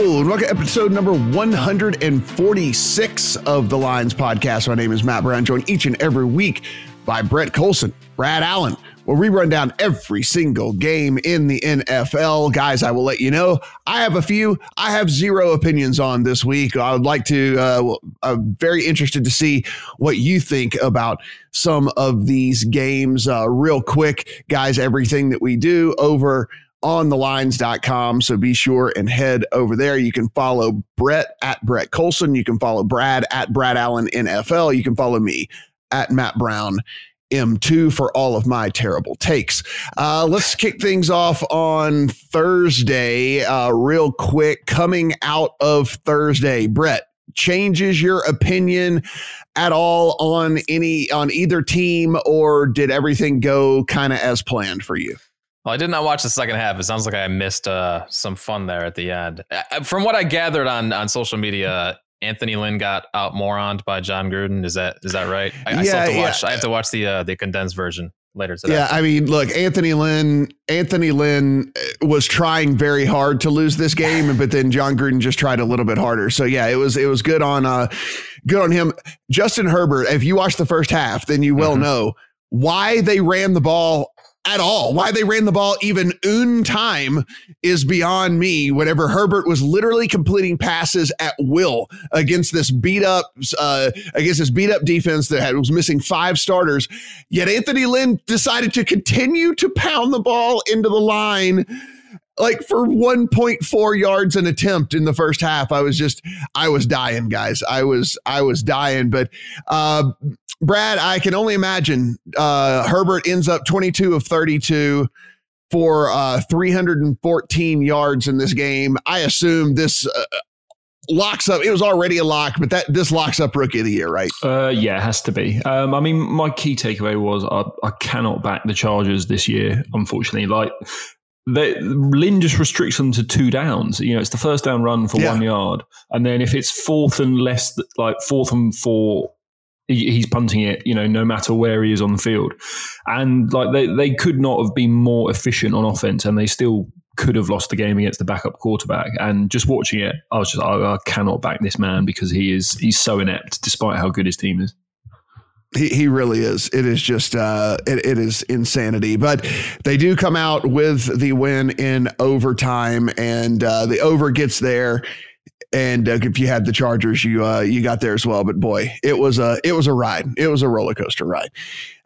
Hello, and welcome to episode number 146 of the Lines Podcast. My name is Matt Brown, joined each and every week by Brett Colson, Brad Allen, where we run down every single game in the NFL. Guys, I will let you know, I have a few, I have zero opinions on this week. I would like to, uh, I'm very interested to see what you think about some of these games. Uh, real quick, guys, everything that we do over on thelines.com. So be sure and head over there. You can follow Brett at Brett Colson. You can follow Brad at Brad Allen NFL. You can follow me at Matt Brown M2 for all of my terrible takes. Uh, let's kick things off on Thursday, uh, real quick. Coming out of Thursday, Brett, changes your opinion at all on any on either team, or did everything go kind of as planned for you? Well, I did not watch the second half. It sounds like I missed uh, some fun there at the end. Uh, from what I gathered on on social media, Anthony Lynn got out moroned by Jon Gruden. Is that is that right? I, yeah, I still have to watch. Yeah. I have to watch the uh, the condensed version later today. Yeah, I mean, look, Anthony Lynn. Anthony Lynn uh, was trying very hard to lose this game, but then Jon Gruden just tried a little bit harder. So yeah, it was it was good on uh good on him. Justin Herbert. If you watch the first half, then you will mm-hmm. know why they ran the ball at all. Why they ran the ball even un time is beyond me. Whenever Herbert was literally completing passes at will against this beat up, uh, against this beat up defense that had, was missing five starters, yet Anthony Lynn decided to continue to pound the ball into the line like for 1.4 yards an attempt in the first half i was just i was dying guys i was i was dying but uh Brad, I can only imagine uh, Herbert ends up 22 of 32 for uh, 314 yards in this game. I assume this uh, locks up. It was already a lock, but that this locks up rookie of the year, right? Uh, yeah, it has to be. Um, I mean, my key takeaway was I, I cannot back the Chargers this year, unfortunately. Like they, Lynn just restricts them to two downs. You know, it's the first down run for yeah. one yard, and then if it's fourth and less, like fourth and four he's punting it, you know, no matter where he is on the field. And like they, they could not have been more efficient on offense and they still could have lost the game against the backup quarterback. And just watching it, I was just, I, I cannot back this man because he is, he's so inept despite how good his team is. He, he really is. It is just uh, it, it is insanity. But they do come out with the win in overtime, and uh, the over gets there and uh, if you had the Chargers, you uh, you got there as well. But boy, it was a it was a ride. It was a roller coaster ride.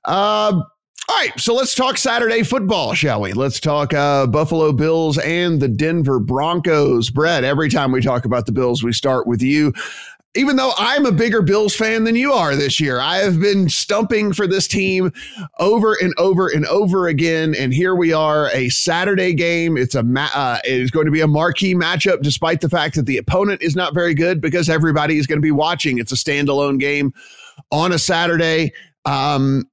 Um, all right, so let's talk Saturday football, shall we? Let's talk uh, Buffalo Bills and the Denver Broncos. Brett, every time we talk about the Bills, we start with you even though I'm a bigger Bills fan than you are this year, I have been stumping for this team over and over and over again. And here we are, a Saturday game. It's a ma- uh, it is going to be a marquee matchup, despite the fact that the opponent is not very good because everybody is going to be watching. It's a standalone game on a Saturday. Um,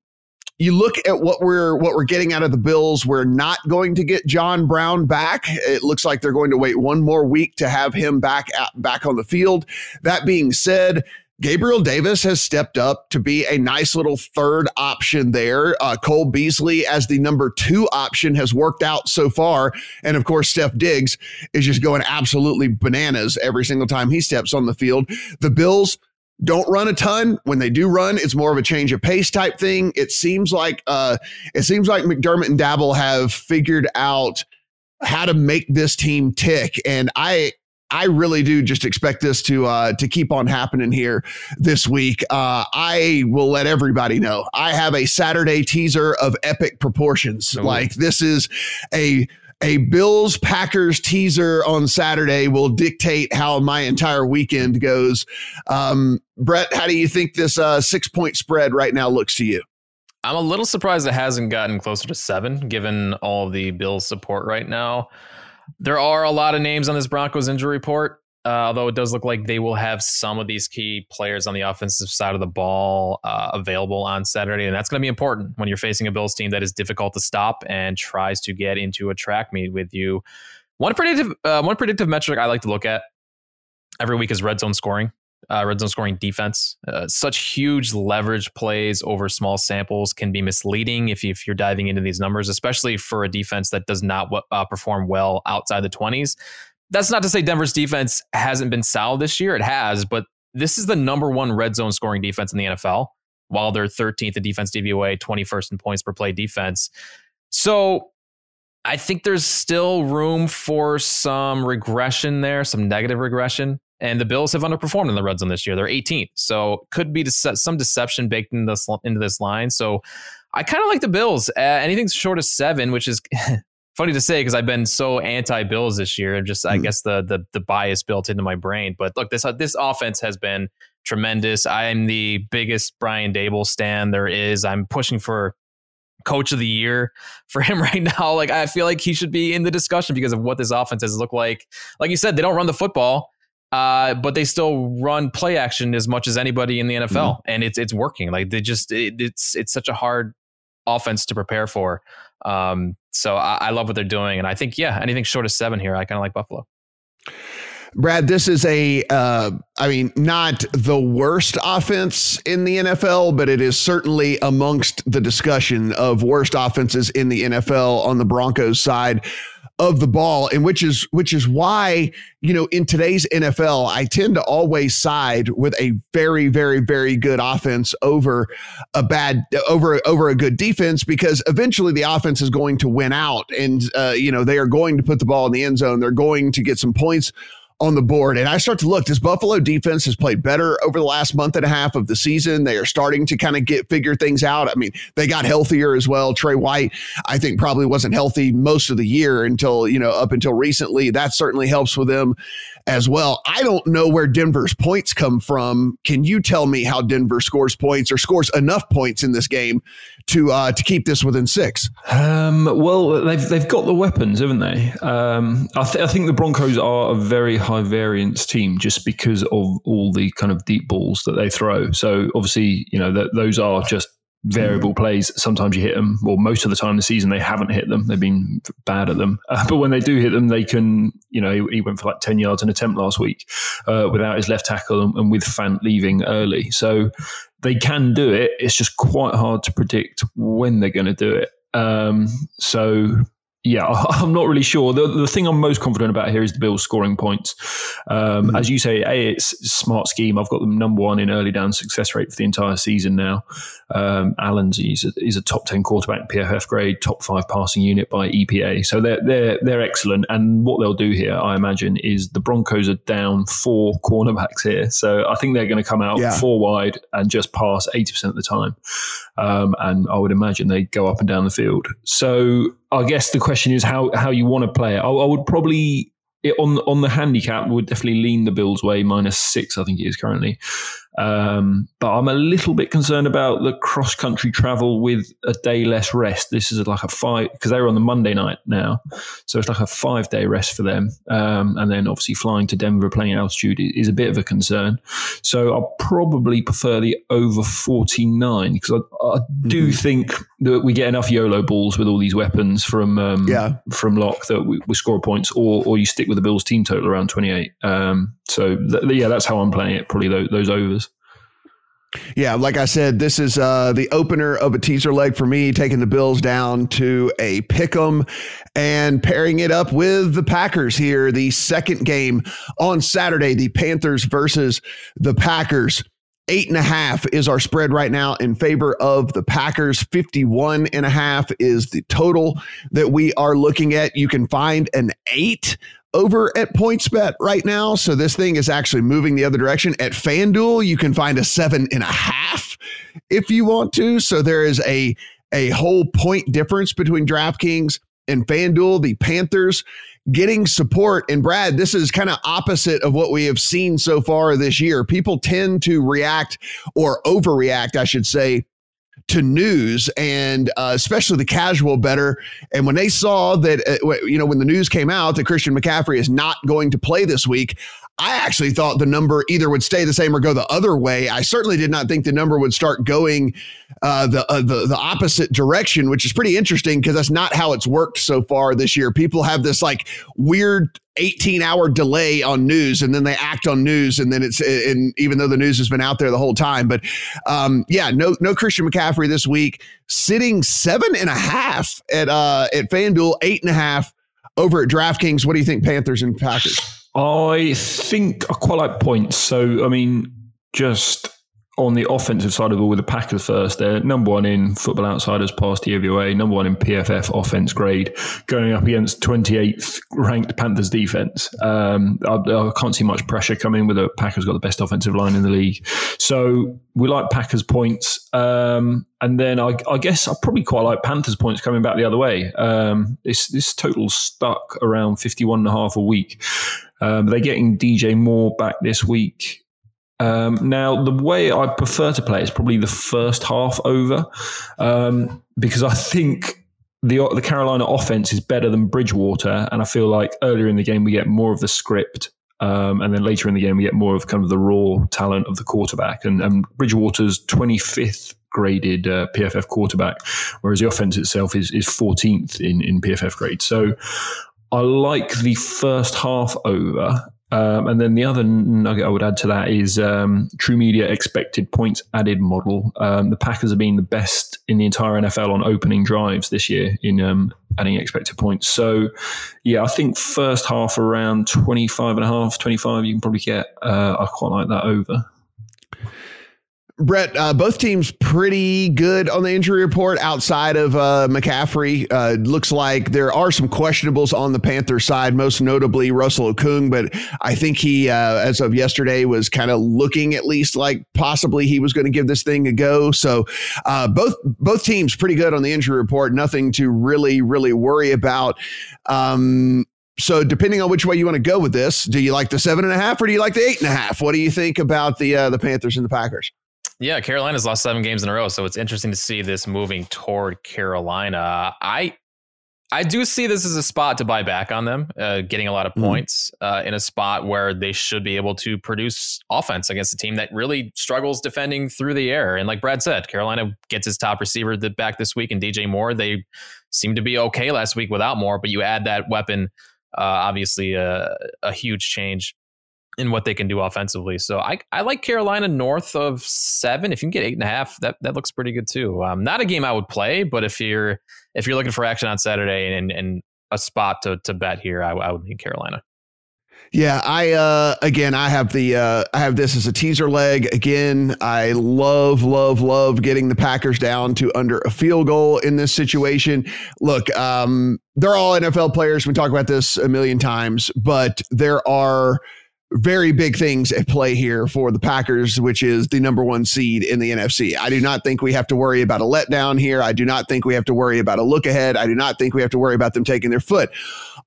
you look at what we're what we're getting out of the Bills. We're not going to get John Brown back. It looks like they're going to wait one more week to have him back at, back on the field. That being said, Gabriel Davis has stepped up to be a nice little third option there. Uh, Cole Beasley as the number two option has worked out so far. And of course, Steph Diggs is just going absolutely bananas every single time he steps on the field. The Bills don't run a ton. When they do run, it's more of a change of pace type thing. It seems like uh, it seems like McDermott and Daboll have figured out how to make this team tick, and I I really do just expect this to uh, to keep on happening here this week. Uh, I will let everybody know I have a Saturday teaser of epic proportions. Oh. Like this is a a Bills Packers teaser on Saturday will dictate how my entire weekend goes. Um, Brett, how do you think this uh, six point spread right now looks to you? I'm a little surprised it hasn't gotten closer to seven, given all the Bills support right now. There are a lot of names on this Broncos injury report. Uh, although it does look like they will have some of these key players on the offensive side of the ball uh, available on Saturday, and that's going to be important when you're facing a Bills team that is difficult to stop and tries to get into a track meet with you. One predictive, uh, one predictive metric I like to look at every week is red zone scoring. Uh, red zone scoring defense. Uh, such huge leverage plays over small samples can be misleading if, you, if you're diving into these numbers, especially for a defense that does not uh, perform well outside the 20s that's not to say Denver's defense hasn't been solid this year. It has, but this is the number one red zone scoring defense in the NFL, while they're 13th in defense DVOA, 21st in points per play defense. So I think there's still room for some regression there, some negative regression. And the Bills have underperformed in the red zone this year. They're 18th, so could be some deception baked into this into this line. So I kind of like the Bills. Uh, anything short of seven, which is funny to say because I've been so anti-Bills this year. And just mm. I guess the the the bias built into my brain. But look, this this offense has been tremendous. I'm the biggest Brian Daboll stand there is. I'm pushing for coach of the year for him right now. Like I feel like he should be in the discussion because of what this offense has looked like. Like you said, they don't run the football, uh, but they still run play action as much as anybody in the NFL, mm-hmm. and it's it's working. Like they just it, it's it's such a hard offense to prepare for. Um, so I, I love what they're doing, and I think yeah, anything short of seven here, I kind of like Buffalo. Brad, this is a, uh, I mean, not the worst offense in the NFL, but it is certainly amongst the discussion of worst offenses in the NFL on the Broncos side of the ball and which is which is why you know in today's NFL I tend to always side with a very very very good offense over a bad over over a good defense because eventually the offense is going to win out and uh, you know they are going to put the ball in the end zone. They're going to get some points on the board. And I start to look, this Buffalo defense has played better over the last month and a half of the season. They are starting to kind of get figure things out. I mean, they got healthier as well. Trey White, I think, probably wasn't healthy most of the year until, you know, up until recently. That certainly helps with them as well. I don't know where Denver's points come from. Can you tell me how Denver scores points or scores enough points in this game to uh, to keep this within six? Um, well, they've they've got the weapons, haven't they? Um, I, th- I, think the Broncos are a very high variance team just because of all the kind of deep balls that they throw. So obviously, you know, th- those are just variable plays. Sometimes you hit them. Well, most of the time this season they haven't hit them. They've been bad at them. Uh, but when they do hit them, they can. You know, he, he went for like ten yards an attempt last week uh, without his left tackle and, and with Fant leaving early. So they can do it. It's just quite hard to predict when they're going to do it. Um, so yeah, I'm not really sure. The, the thing I'm most confident about here is the Bills scoring points. Um, mm-hmm. As you say, A, it's smart scheme. I've got them number one in early down success rate for the entire season now. Um, Allen's he's a, he's a top 10 quarterback PFF grade, top five passing unit by EPA. So they're, they're, they're excellent. And what they'll do here, I imagine, is the Broncos are down four cornerbacks here. So I think they're going to come out yeah. four wide and just pass 80% of the time. Um, and I would imagine they go up and down the field. So I guess the question is how how you want to play it. I, I would probably it, on on the handicap would definitely lean the Bills way minus six. I think it is currently. Um, but I'm a little bit concerned about the cross country travel with a day less rest. This is like a five because they're on the Monday night now, so it's like a five day rest for them. Um, and then obviously flying to Denver, playing altitude is a bit of a concern. So I'll probably prefer the over 49 because I, I do mm-hmm. think that we get enough YOLO balls with all these weapons from um, yeah. from Lock that we, we, score points, or or you stick with the Bills team total around 28. Um, so th- yeah, that's how I'm playing it. Probably those, those overs. Yeah, like I said, this is uh, the opener of a teaser leg for me, taking the Bills down to a pick 'em and pairing it up with the Packers here. The second game on Saturday, the Panthers versus the Packers. Eight and a half is our spread right now in favor of the Packers. 51 and a half is the total that we are looking at. You can find an eight over at PointsBet right now. So this thing is actually moving the other direction. At FanDuel, you can find a seven and a half if you want to. So there is a a whole point difference between DraftKings and FanDuel. The Panthers getting support. And Brad, this is kind of opposite of what we have seen so far this year. People tend to react or overreact, I should say, to news and uh, especially the casual better. And when they saw that, uh, you know, when the news came out that Christian McCaffrey is not going to play this week, I actually thought the number either would stay the same or go the other way. I certainly did not think the number would start going uh, the, uh, the the opposite direction, which is pretty interesting because that's not how it's worked so far this year. People have this like weird 18 hour delay on news and then they act on news and then it's and even though the news has been out there the whole time but um, yeah no no christian mccaffrey this week sitting seven and a half at uh at fanduel eight and a half over at DraftKings, what do you think, Panthers and Packers? I think I quite like points. So, I mean, just on the offensive side of the ball with the Packers first, they're number one in Football Outsiders past DVOA, number one in PFF offense grade, going up against 28th ranked Panthers defense. Um, I, I, can't see much pressure coming with the Packers got the best offensive line in the league. So we like Packers points. Um, and then I, I, guess I probably quite like Panthers points coming back the other way. Um, this, this total stuck around 51 and a half a week. Um, they're getting DJ Moore back this week. Um, now, the way I prefer to play is probably the first half over um, because I think the the Carolina offense is better than Bridgewater, and I feel like earlier in the game we get more of the script, um, and then later in the game we get more of kind of the raw talent of the quarterback. And, and Bridgewater's twenty fifth graded uh, PFF quarterback, whereas the offense itself is is fourteenth in in PFF grade. So I like the first half over. Um, and then the other nugget I would add to that is um, TruMedia expected points added model. Um, the Packers have been the best in the entire NFL on opening drives this year in um, adding expected points. So, yeah, I think first half around 25 and a half, 25, you can probably get. Uh, I quite like that over. Brett, uh, both teams pretty good on the injury report outside of uh, McCaffrey. Uh, looks like there are some questionables on the Panther side, most notably Russell Okung, but I think he, uh, as of yesterday, was kind of looking at least like possibly he was going to give this thing a go. So uh, both both teams pretty good on the injury report. Nothing to really really worry about. Um, so depending on which way you want to go with this, do you like the seven and a half or do you like the eight and a half? What do you think about the uh, the Panthers and the Packers? Yeah, Carolina's lost seven games in a row, so it's interesting to see this moving toward Carolina. I I do see this as a spot to buy back on them, uh, getting a lot of mm-hmm. points uh, in a spot where they should be able to produce offense against a team that really struggles defending through the air. And like Brad said, Carolina gets his top receiver back this week, and DJ Moore. They seemed to be okay last week without Moore, but you add that weapon, uh, obviously a, a huge change in what they can do offensively. So I, I like Carolina north of seven. If you can get eight and a half, that, that looks pretty good too. Um, not a game I would play, but if you're if you're looking for action on Saturday and and a spot to to bet here, I, I would need Carolina. Yeah, I uh again I have the uh I have this as a teaser leg. Again, I love love love getting the Packers down to under a field goal in this situation. Look, um they're all NFL players. We talk about this a million times, but there are very big things at play here for the Packers, which is the number one seed in the NFC. I do not think we have to worry about a letdown here. I do not think we have to worry about a look ahead. I do not think we have to worry about them taking their foot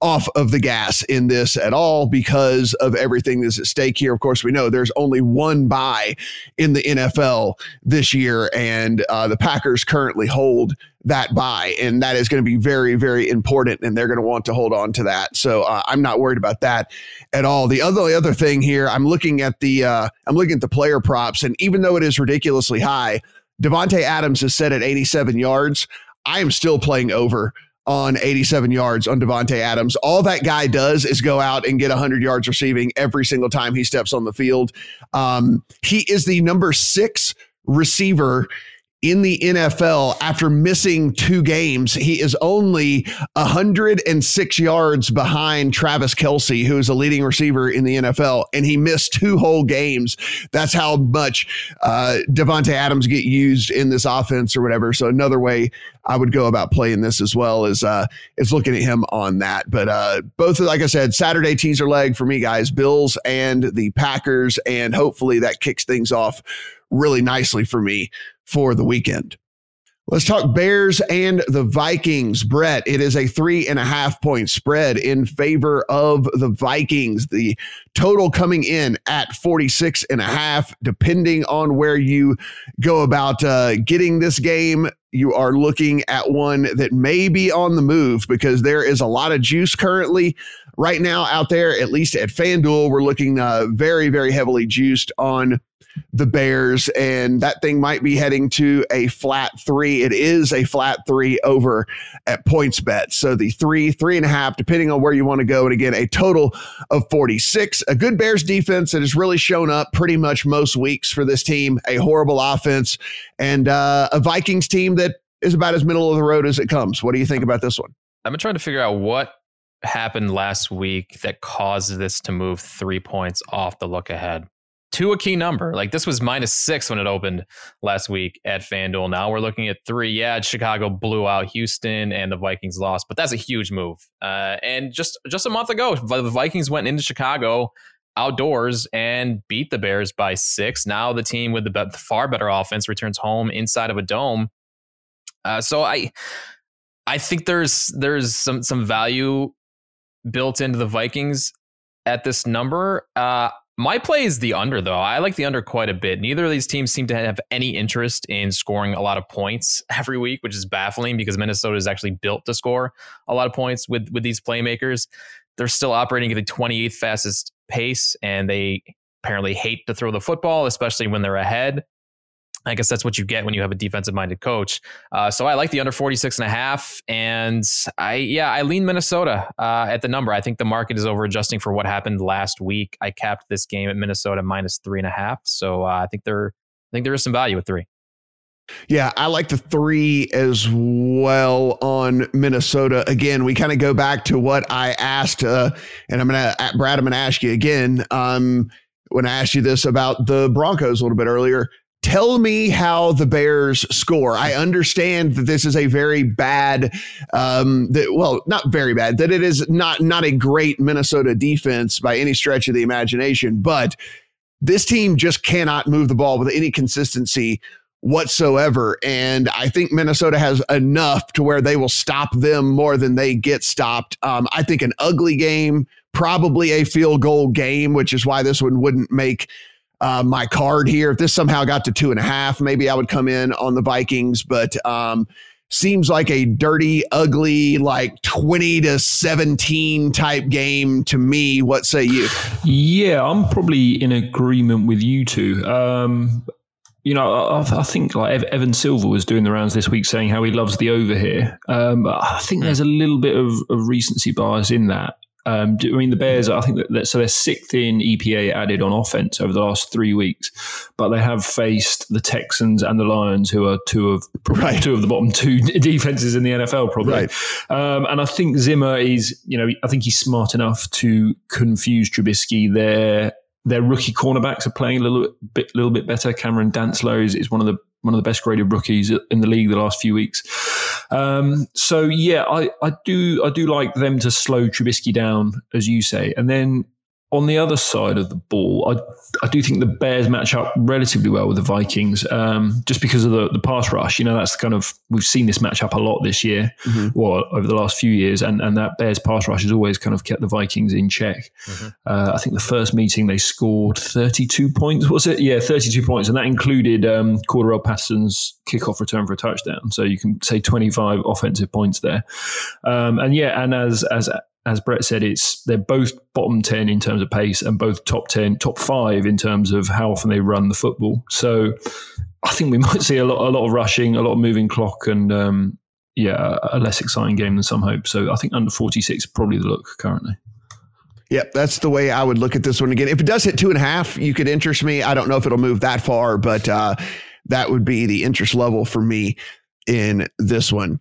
off of the gas in this at all because of everything that's at stake here. Of course, we know there's only one buy in the NFL this year, and uh, the Packers currently hold that buy, and that is going to be very, very important, and they're going to want to hold on to that. So uh, I'm not worried about that at all. The other the other thing here, I'm looking at the uh, I'm looking at the player props, and even though it is ridiculously high, Davante Adams is set at 87 yards. I am still playing over on 87 yards on Davante Adams. All that guy does is go out and get 100 yards receiving every single time he steps on the field. Um, he is the number six receiver in the NFL after missing two games. He is only 106 yards behind Travis Kelce, who is a leading receiver in the NFL, and he missed two whole games. That's how much uh, Davante Adams get used in this offense or whatever. So another way I would go about playing this as well is uh, is looking at him on that. But uh, both, like I said, Saturday teaser leg for me, guys, Bills and the Packers, and hopefully that kicks things off really nicely for me for the weekend. Let's talk Bears and the Vikings. Brett, it is a three and a half point spread in favor of the Vikings. The total coming in at 46 and a half, depending on where you go about uh, getting this game. You are looking at one that may be on the move because there is a lot of juice currently right now out there, at least at FanDuel. We're looking uh, very, very heavily juiced on the Bears, and that thing might be heading to a flat three. It is a flat three over at PointsBet. So the three, three and a half, depending on where you want to go. And again, a total of 46. A good Bears defense that has really shown up pretty much most weeks for this team. A horrible offense, and uh, a Vikings team that is about as middle of the road as it comes. What do you think about this one? Been trying to figure out what happened last week that caused this to move three points off the look ahead to a key number. Like this was minus six when it opened last week at FanDuel. Now we're looking at three. Yeah, Chicago blew out Houston and the Vikings lost, but that's a huge move. Uh, and just just a month ago, the Vikings went into Chicago outdoors and beat the Bears by six. Now the team with the far better offense returns home inside of a dome. Uh, so I I think there's there's some some value built into the Vikings at this number. Uh, my play is the under, though. I like the under quite a bit. Neither of these teams seem to have any interest in scoring a lot of points every week, which is baffling because Minnesota is actually built to score a lot of points with with these playmakers. They're still operating at the 28th fastest pace, and they apparently hate to throw the football, especially when they're ahead. I guess that's what you get when you have a defensive minded coach. Uh, so I like the under 46 and a half. And I, yeah, I lean Minnesota uh, at the number. I think the market is over adjusting for what happened last week. I capped this game at Minnesota minus three and a half. So uh, I think there, I think there is some value with three. Yeah, I like the three as well on Minnesota. Again, we kind of go back to what I asked, uh, and I'm gonna Brad. I'm gonna ask you again. Um, when I asked you this about the Broncos a little bit earlier, Tell me how the Bears score. I understand that this is a very bad, um, that, well, not very bad, that it is not not a great Minnesota defense by any stretch of the imagination, but this team just cannot move the ball with any consistency whatsoever. And I think Minnesota has enough to where they will stop them more than they get stopped. Um, I think an ugly game, probably a field goal game, which is why this one wouldn't make uh, my card here. If this somehow got to two and a half, maybe I would come in on the Vikings, but um, seems like a dirty, ugly, like 20 to 17 type game to me. What say you? Yeah, I'm probably in agreement with you two. Um, you know, I, I, think like Evan Silva was doing the rounds this week saying how he loves the over here. Um, I think there's a little bit of, of recency bias in that. Um, do, I mean, the Bears, I think that, so they're sixth in EPA added on offense over the last three weeks, but they have faced the Texans and the Lions, who are two of right. two of the bottom two defenses in the NFL, probably. Right. Um, and I think Zimmer is, you know, I think he's smart enough to confuse Trubisky. Their their rookie cornerbacks are playing a little bit, little bit better. Cameron Dantzler is, is one of the one of the best graded rookies in the league the last few weeks. Um, so yeah, I, I do I do like them to slow Trubisky down, as you say, and then on the other side of the ball, I, I do think the Bears match up relatively well with the Vikings, um, just because of the, the pass rush. You know, that's kind of we've seen this match up a lot this year, mm-hmm. well over the last few years, and and that Bears pass rush has always kind of kept the Vikings in check. Mm-hmm. Uh, I think the first meeting they scored thirty two points. Was it? Yeah, thirty two points, and that included um, Cordarrelle Patterson's kickoff return for a touchdown. So you can say twenty five offensive points there, um, and yeah, and as as as Brett said, it's they're both bottom ten in terms of pace and both top ten, top five in terms of how often they run the football. So I think we might see a lot, a lot of rushing, a lot of moving clock, and um, yeah, a less exciting game than some hope. So I think under forty six probably the look currently. Yep, that's the way I would look at this one again. If it does hit two and a half, you could interest me. I don't know if it'll move that far, but uh, that would be the interest level for me in this one.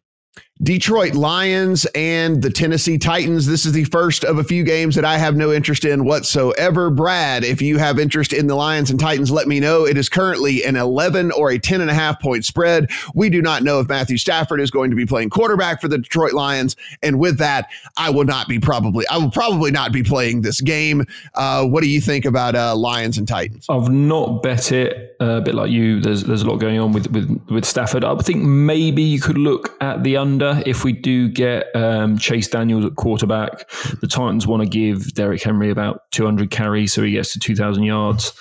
Detroit Lions and the Tennessee Titans. This is the first of a few games that I have no interest in whatsoever. Brad, if you have interest in the Lions and Titans, let me know. It is currently an 11 or a 10 and a half point spread. We do not know if Matthew Stafford is going to be playing quarterback for the Detroit Lions. And with that, I will not be probably, I will probably not be playing this game. Uh, what do you think about uh, Lions and Titans? I've not bet it. Uh, a bit like you, there's, there's a lot going on with, with, with Stafford. I think maybe you could look at the under if we do get um, Chase Daniels at quarterback. The Titans want to give Derrick Henry about 200 carries so he gets to 2,000 yards.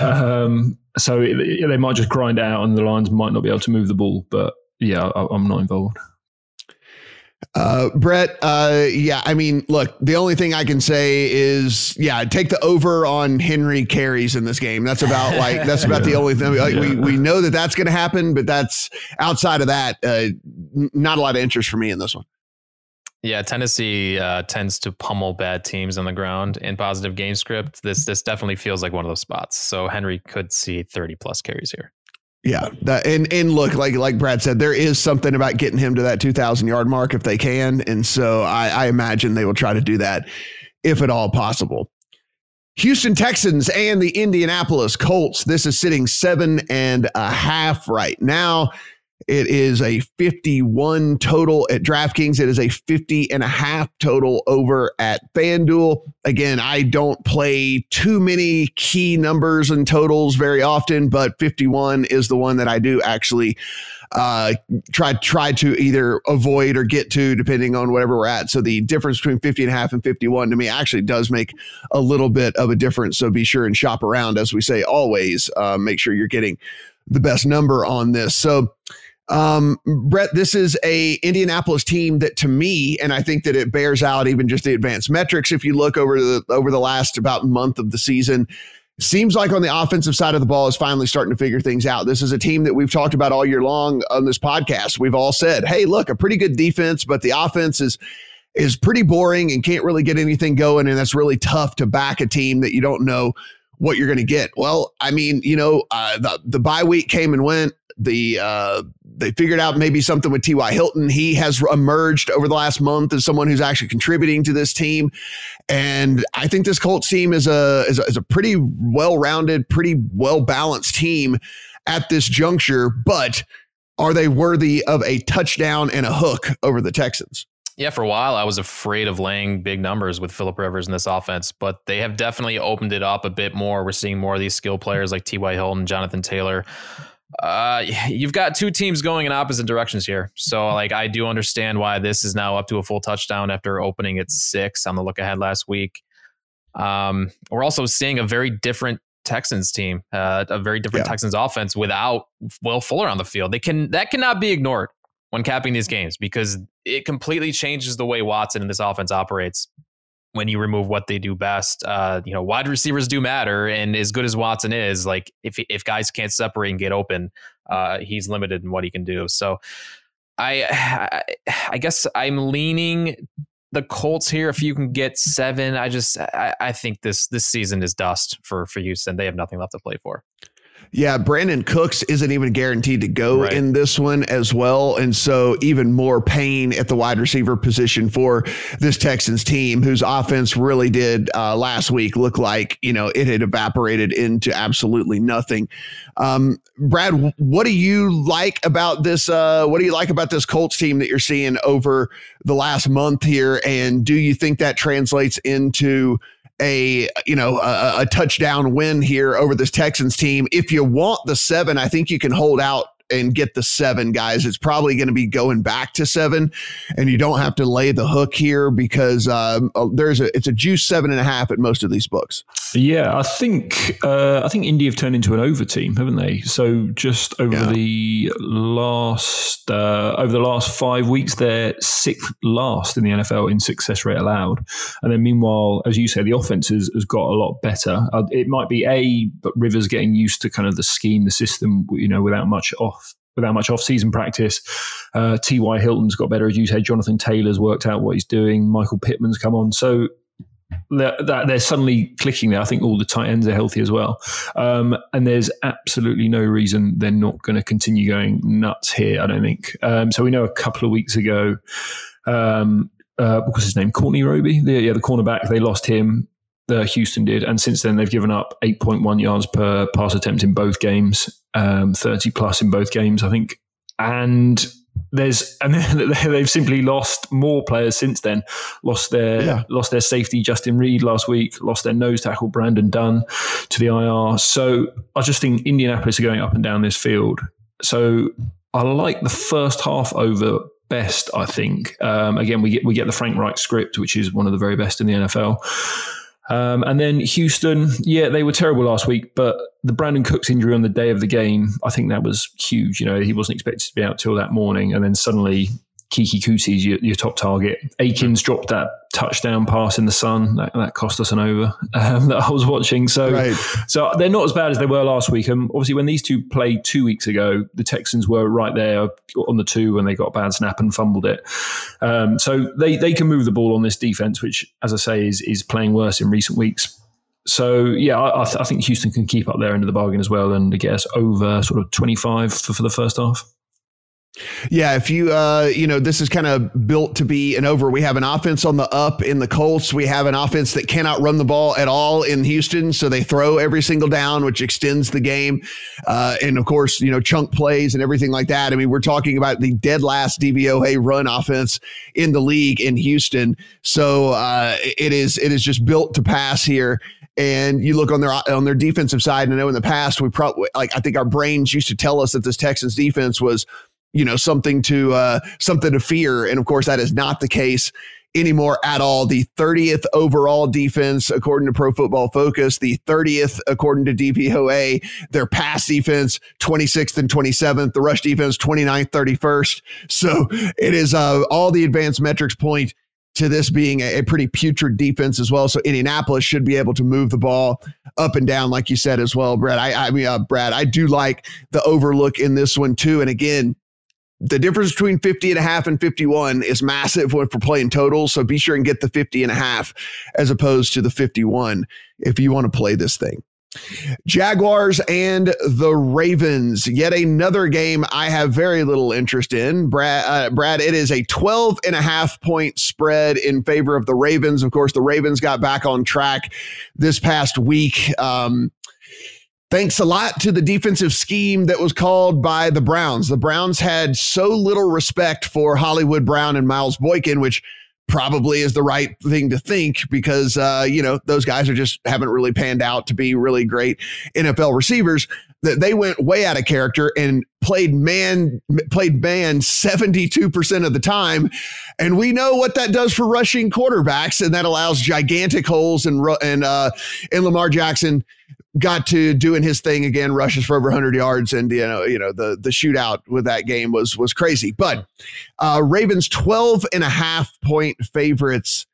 Um, so it, they might just grind out and the Lions might not be able to move the ball. But yeah, I, I'm not involved. Uh, Brett, uh, yeah, I mean, look, the only thing I can say is, yeah, take the over on Henry carries in this game. That's about like, that's about yeah. the only thing. Like, yeah. we, we know that that's going to happen, but that's outside of that, uh, not a lot of interest for me in this one. Yeah, Tennessee uh, tends to pummel bad teams on the ground in positive game script. This this definitely feels like one of those spots. So Henry could see 30 plus carries here. Yeah, that, and and look, like like Brad said, there is something about getting him to that two thousand yard mark if they can, and so I, I imagine they will try to do that if at all possible. Houston Texans and the Indianapolis Colts. This is sitting seven and a half right now. It is a 51 total at DraftKings. It is a 50 and a half total over at FanDuel. Again, I don't play too many key numbers and totals very often, but 51 is the one that I do actually uh, try try to either avoid or get to depending on whatever we're at. So the difference between 50 and a half and 51 to me actually does make a little bit of a difference. So be sure and shop around, as we say always. Uh, make sure you're getting the best number on this. So um, Brett, this is a Indianapolis team that to me, and I think that it bears out even just the advanced metrics. If you look over the over the last about month of the season, seems like on the offensive side of the ball is finally starting to figure things out. This is a team that we've talked about all year long on this podcast. We've all said, "Hey, look, a pretty good defense, but the offense is is pretty boring and can't really get anything going, and that's really tough to back a team that you don't know." What you're going to get? Well, I mean, you know, uh, the the bye week came and went. The uh, they figured out maybe something with T.Y. Hilton. He has emerged over the last month as someone who's actually contributing to this team. And I think this Colts team is a, is a, is a pretty well rounded, pretty well balanced team at this juncture. But are they worthy of a touchdown and a hook over the Texans? Yeah, for a while I was afraid of laying big numbers with Philip Rivers in this offense, but they have definitely opened it up a bit more. We're seeing more of these skill players like T.Y. Hilton, Jonathan Taylor uh, you've got two teams going in opposite directions here. So, like, I do understand why this is now up to a full touchdown after opening at six on the look ahead last week. Um, we're also seeing a very different Texans team, uh, a very different yeah. Texans offense without Will Fuller on the field. They can that cannot be ignored when capping these games because it completely changes the way Watson and this offense operates when you remove what they do best. Uh, you know, wide receivers do matter, and as good as Watson is, like if if guys can't separate and get open, uh, he's limited in what he can do. So, I, I, guess I'm leaning the Colts here. If you can get seven, I just I, I think this this season is dust for for Houston. They have nothing left to play for. Yeah, Brandin Cooks isn't even guaranteed to go right. in this one as well. And so, even more pain at the wide receiver position for this Texans team, whose offense really did uh, last week look like, you know, it had evaporated into absolutely nothing. Um, Brad, what do you like about this? Uh, what do you like about this Colts team that you're seeing over the last month here? And do you think that translates into a you know a, a touchdown win here over this Texans team. If you want the seven, I think you can hold out and get the seven guys. It's probably going to be going back to seven, and you don't have to lay the hook here because um, uh, there's a it's a juice seven and a half at most of these books. Yeah, I think uh, I think Indy have turned into an over team, haven't they? So just over yeah. the last uh, over the last five weeks, they're sixth last in the NFL in success rate allowed, and then meanwhile, as you say, the offense has, has got a lot better. Uh, it might be a, but Rivers getting used to kind of the scheme, the system, you know, without much off without much off-season practice. Uh, T.Y. Hilton's got better, as you said. Jonathan Taylor's worked out what he's doing. Michael Pittman's come on. So they're, they're suddenly clicking there. I think all the tight ends are healthy as well. Um, and there's absolutely no reason they're not going to continue going nuts here, I don't think. Um, so we know a couple of weeks ago, um, uh, what was his name? Courtney Roby, the, yeah, the cornerback, they lost him uh, Houston did, and since then they've given up 8.1 yards per pass attempt in both games, um, 30 plus in both games, I think. And there's and they've simply lost more players since then. Lost their yeah. lost their safety Justin Reid last week. Lost their nose tackle Brandon Dunn to the IR. So I just think Indianapolis are going up and down this field. So I like the first half over best. I think um, again we get we get the Frank Reich script, which is one of the very best in the NFL. Um, and then Houston, yeah, they were terrible last week, but the Brandin Cooks injury on the day of the game, I think that was huge. You know, he wasn't expected to be out till that morning, and then suddenly Keke Coutee's your, your top target. Akins dropped that touchdown pass in the sun that, that cost us an over um, that I was watching. So, right. so they're not as bad as they were last week. And obviously, when these two played two weeks ago, the Texans were right there on the two when they got a bad snap and fumbled it. Um, so they they can move the ball on this defense, which, as I say, is is playing worse in recent weeks. So yeah, I, I, th- I, think Houston can keep up their end of the bargain as well and get us over sort of 25 for, for the first half. Yeah, if you uh, you know, this is kind of built to be an over. We have an offense on the up in the Colts. We have an offense that cannot run the ball at all in Houston, so they throw every single down, which extends the game. Uh, and of course, you know, chunk plays and everything like that. I mean, we're talking about the dead last DVOA run offense in the league in Houston. So uh, it is it is just built to pass here and you look on their on their defensive side and I know in the past we probably like I think our brains used to tell us that this Texans defense was you know something to uh, something to fear, and of course that is not the case anymore at all. The 30th overall defense, according to Pro Football Focus, the 30th according to DVOA, Their pass defense, 26th and 27th. The rush defense, 29th, 31st. So it is uh, all the advanced metrics point to this being a, pretty putrid defense as well. So Indianapolis should be able to move the ball up and down, like you said as well, Brad. I, I mean, uh, Brad, I do like the overlook in this one too. And again, the difference between 50 and a half and 51 is massive when we're playing totals. So be sure and get the 50 and a half as opposed to the 51 if you want to play this thing. Jaguars and the Ravens. Yet another game I have very little interest in. Brad, uh, Brad, it is a 12 and a half point spread in favor of the Ravens. Of course, the Ravens got back on track this past week. Um, Thanks a lot to the defensive scheme that was called by the Browns. The Browns had so little respect for Hollywood Brown and Miles Boykin, which probably is the right thing to think because uh, you know those guys are just haven't really panned out to be really great NFL receivers. That they went way out of character and played man played man 72% of the time and we know what that does for rushing quarterbacks and that allows gigantic holes and and uh and Lamar Jackson got to doing his thing again, rushes for over 100 yards, and you know, you know, the the shootout with that game was was crazy. But uh, Ravens 12 and a half point favorites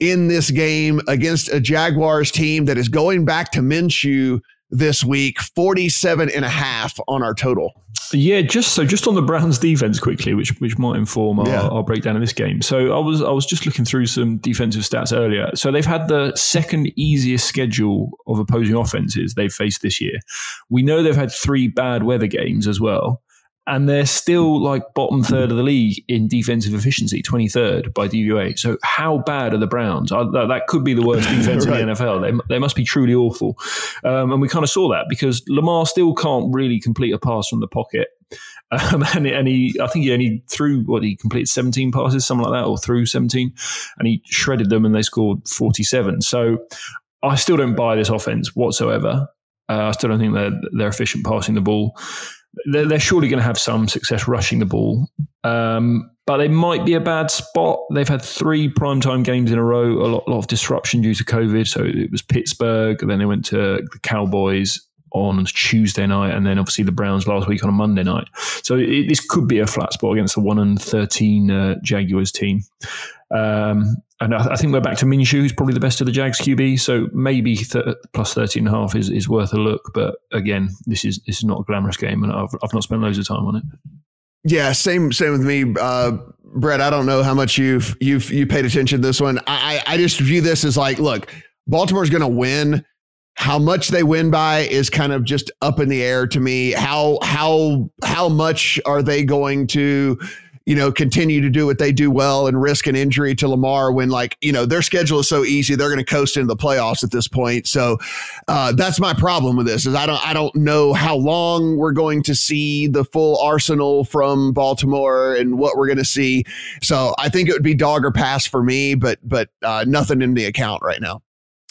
in this game against a Jaguars team that is going back to Minshew this week, 47 and a half on our total. Yeah, just so just on the Browns defense quickly, which which might inform our, yeah. our, breakdown of this game. So I was I was just looking through some defensive stats earlier. So they've had the second easiest schedule of opposing offenses they've faced this year. We know they've had three bad weather games as well and they're still like bottom third of the league in defensive efficiency, 23rd by DVOA. So how bad are the Browns? that, that, could be the worst defense right. in the NFL. They, they must be truly awful. Um, and we kind of saw that because Lamar still can't really complete a pass from the pocket. Um, and, and, he, I think he only threw what he completed 17 passes, something like that, or threw 17, and he shredded them and they scored 47. So I still don't buy this offense whatsoever. Uh, I still don't think they're, they're efficient passing the ball they're, they're surely going to have some success rushing the ball. Um, but they might be a bad spot. They've had three primetime games in a row, a lot, lot of disruption due to COVID. So it was Pittsburgh, then they went to the Cowboys on Tuesday night, and then obviously the Browns last week on a Monday night. So it, this could be a flat spot against the one and thirteen uh, Jaguars team. Um, and I, I, think we're back to Minshew, who's probably the best of the Jags QB. So maybe th- plus 13 and a half is, is worth a look. But again, this is this is not a glamorous game, and I've, I've not spent loads of time on it. Yeah, same same with me, uh, Brett. I don't know how much you've you've you paid attention to this one. I I just view this as like, look, Baltimore's going to win. How much they win by is kind of just up in the air to me. How how how much are they going to you know, continue to do what they do well and risk an injury to Lamar when, like, you know, their schedule is so easy, they're going to coast into the playoffs at this point. So uh, that's my problem with this is I don't I don't know how long we're going to see the full arsenal from Baltimore and what we're going to see. So I think it would be dog or pass for me, but but uh, nothing in the account right now.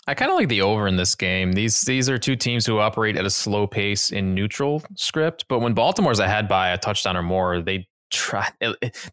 I kind of like the over in this game. These these are two teams who operate at a slow pace in neutral script, but when Baltimore's ahead by a touchdown or more, they try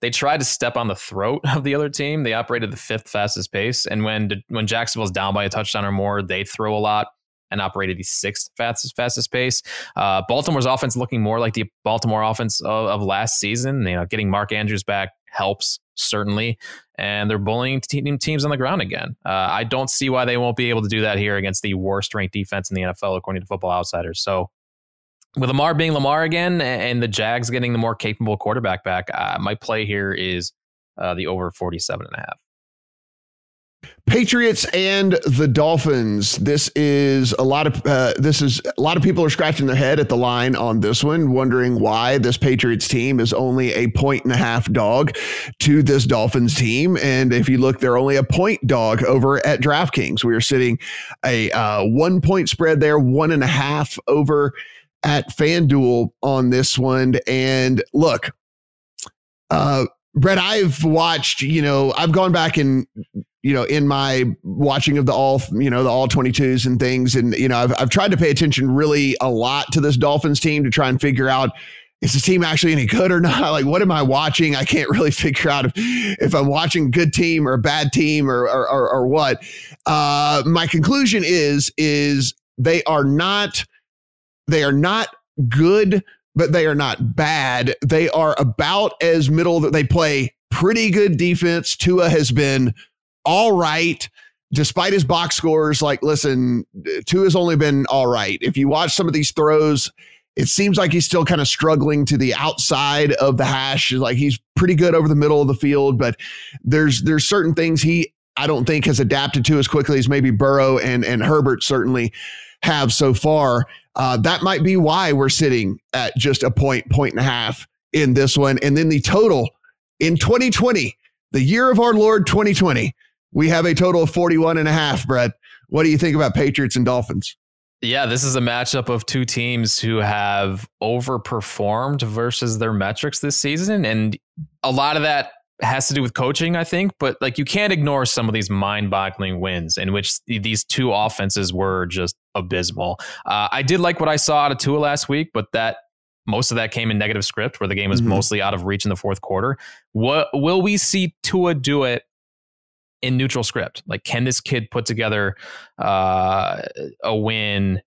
they tried to step on the throat of the other team. They operated the fifth fastest pace, and when when Jacksonville's down by a touchdown or more, they throw a lot and operated the sixth fastest fastest pace. Uh, Baltimore's offense looking more like the Baltimore offense of, of, last season. You know, getting Mark Andrews back helps certainly, and they're bullying teams on the ground again. Uh, I don't see why they won't be able to do that here against the worst ranked defense in the NFL according to Football Outsiders. So with Lamar being Lamar again and the Jags getting the more capable quarterback back, uh, my play here is uh, the over 47 and a half. Patriots and the Dolphins. This is a lot of uh, this is a lot of people are scratching their head at the line on this one, wondering why this Patriots team is only a point and a half dog to this Dolphins team. And if you look, they're only a point dog over at DraftKings. We are sitting a uh, one point spread there, one and a half over at FanDuel on this one. And look, uh, Brett, I've watched, you know, I've gone back and, you know, in my watching of the all, you know, the all 22s and things. And, you know, I've, I've tried to pay attention really a lot to this Dolphins team to try and figure out, is the team actually any good or not? Like, what am I watching? I can't really figure out if, if I'm watching a good team or a bad team or, or, or, or what. Uh, my conclusion is, is they are not, they are not good but they are not bad. They are about as middle that they play pretty good defense. Tua has been all right despite his box scores. Like, listen, Tua has only been all right. If you watch some of these throws, it seems like he's still kind of struggling to the outside of the hash. Like he's pretty good over the middle of the field, but there's there's certain things he I don't think has adapted to as quickly as maybe Burrow and and Herbert certainly have so far. Uh, that might be why we're sitting at just a point, point and a half in this one. And then the total in 2020, the year of our Lord 2020, we have a total of 41 and a half, Brett. What do you think about Patriots and Dolphins? Yeah, this is a matchup of two teams who have overperformed versus their metrics this season. And a lot of that has to do with coaching, I think, but like you can't ignore some of these mind-boggling wins in which these two offenses were just abysmal. Uh, I did like what I saw out of Tua last week, but that most of that came in negative script, where the game was mm-hmm. mostly out of reach in the fourth quarter. What will we see Tua do it in neutral script? Like, can this kid put together uh, a win?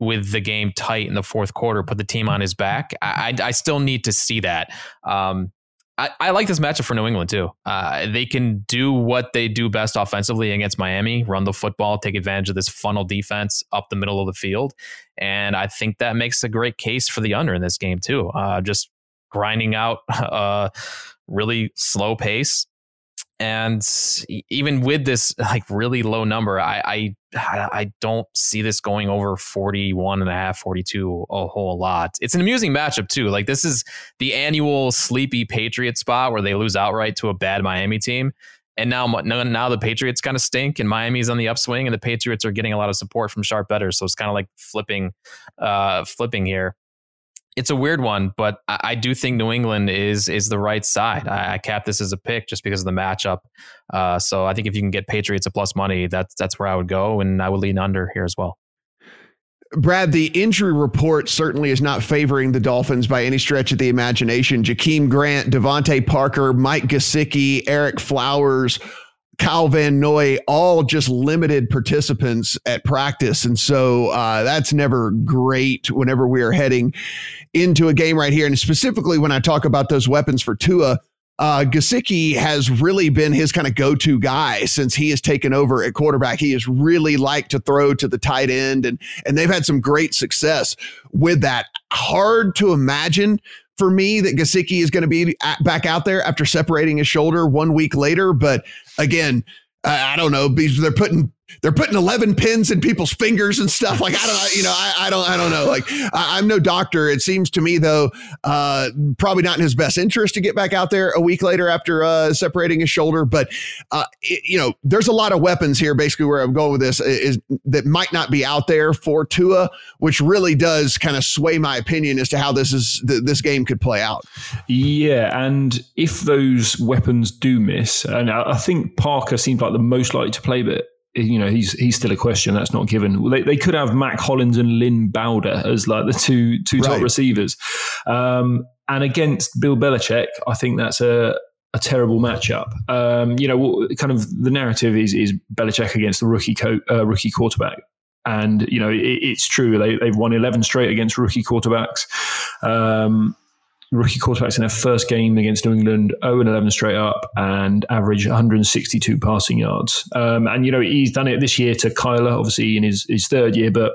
with the game tight in the fourth quarter, put the team on his back. I, I, I still need to see that. Um, I, I, like this matchup for New England too. Uh, they can do what they do best offensively against Miami, run the football, take advantage of this funnel defense up the middle of the field, and I think that makes a great case for the under in this game too. Uh, just grinding out a uh, really slow pace, and even with this like really low number, I, I I don't see this going over 41 and a half, 42 a whole lot. It's an amusing matchup too. Like this is the annual sleepy Patriot spot where they lose outright to a bad Miami team. And now, now the Patriots kind of stink, and Miami's on the upswing, and the Patriots are getting a lot of support from sharp bettors. So it's kind of like flipping, uh, flipping here it's a weird one, but I, I, do think New England is is the right side. I, I cap this as a pick just because of the matchup. Uh, so I think if you can get Patriots a plus money, that's that's where I would go, and I would lean under here as well. Brad, the injury report certainly is not favoring the Dolphins by any stretch of the imagination. Jakeem Grant, DeVante Parker, Mike Gesicki, Ereck Flowers, Kyle Van Noy, all just limited participants at practice. And so uh, that's never great whenever we are heading into a game right here. And specifically when I talk about those weapons for Tua, uh, Gesicki has really been his kind of go-to guy since he has taken over at quarterback. He has really liked to throw to the tight end, and and they've had some great success with that. Hard to imagine for me that Gesicki is going to be at, back out there after separating his shoulder one week later, but again, I don't know. They're putting they're putting 11 pins in people's fingers and stuff. Like i don't you know i, I don't i don't know. Like I, am no doctor. It seems to me though uh, probably not in his best interest to get back out there a week later after uh, separating his shoulder. But uh, it, you know there's a lot of weapons here basically where i'm going with this is that might not be out there for tua which really does kind of sway my opinion as to how this is th- this game could play out. Yeah and if those weapons do miss and i think parker seems like the most likely to play but you know he's he's still a question that's not given. They, they could have Mack Hollins and Lynn Bowden as like the two two right. top receivers, um, and against Bill Belichick, I think that's a a terrible matchup. Um, you know, kind of the narrative is is Belichick against the rookie co- uh, rookie quarterback. And you know it, it's true they they've won eleven straight against rookie quarterbacks. Um, rookie quarterbacks in their first game against New England, 0 and 11 straight up, and average 162 passing yards. Um, and you know he's done it this year to Kyler, obviously in his his third year, but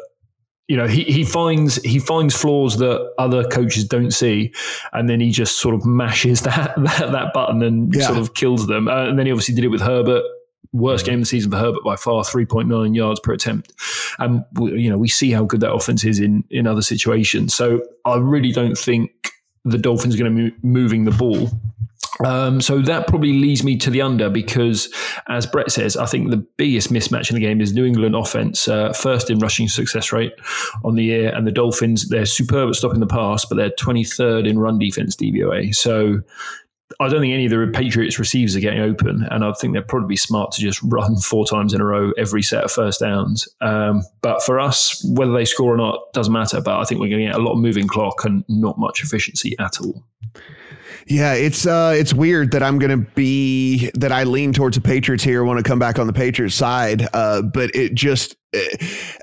you know he, he finds he finds flaws that other coaches don't see and then he just sort of mashes that that, that button and yeah. sort of kills them uh, and then he obviously did it with herbert worst game of the season for Herbert by far, 3.9 yards per attempt. And, you know, we see how good that offense is in, in other situations. So I really don't think the Dolphins going to be moving the ball. Um, so that probably leads me to the under because, as Brett says, I think the biggest mismatch in the game is New England offense, uh, first in rushing success rate on the year, and the Dolphins, they're superb at stopping the pass, but they're 23rd in run defense DVOA. So I don't think any of the Patriots receivers are getting open, and I think they're probably smart to just run four times in a row every set of first downs. Um, but for us, whether they score or not doesn't matter. But I think we're going to get a lot of moving clock and not much efficiency at all. Yeah, it's uh, it's weird that I'm going to be that I lean towards the Patriots here. Want to come back on the Patriots side, uh, but it just uh,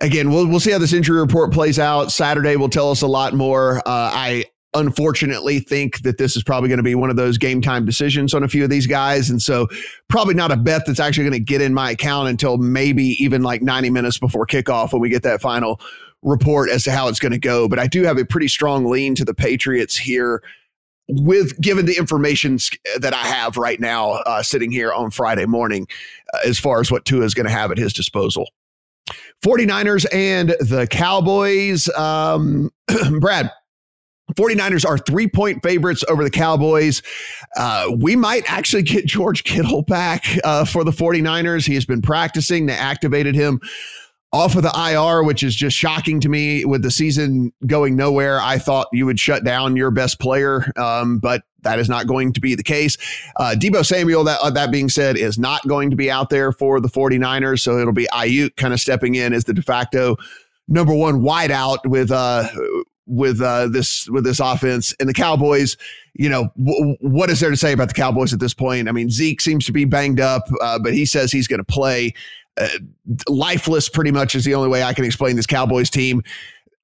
again we'll we'll see how this injury report plays out. Saturday will tell us a lot more. Uh, I unfortunately think that this is probably going to be one of those game time decisions on a few of these guys, and so probably not a bet that's actually going to get in my account until maybe even like 90 minutes before kickoff when we get that final report as to how it's going to go. But I do have a pretty strong lean to the Patriots here with given the information that I have right now, uh, sitting here on Friday morning, uh, as far as what Tua is going to have at his disposal. 49ers and the Cowboys. Um, Brad, 49ers are three point favorites over the Cowboys. Uh, we might actually get George Kittle back uh, for the 49ers. He has been practicing, they activated him off of the IR, which is just shocking to me with the season going nowhere. I thought you would shut down your best player, um, but that is not going to be the case. Uh, Deebo Samuel, that, uh, that being said, is not going to be out there for the 49ers. So it'll be Aiyuk kind of stepping in as the de facto number one wideout with, uh, with uh, this with this offense and the Cowboys. You know w- what is there to say about the Cowboys at this point? I mean Zeke seems to be banged up, uh, but he says he's going to play uh, lifeless pretty much is the only way I can explain this Cowboys team.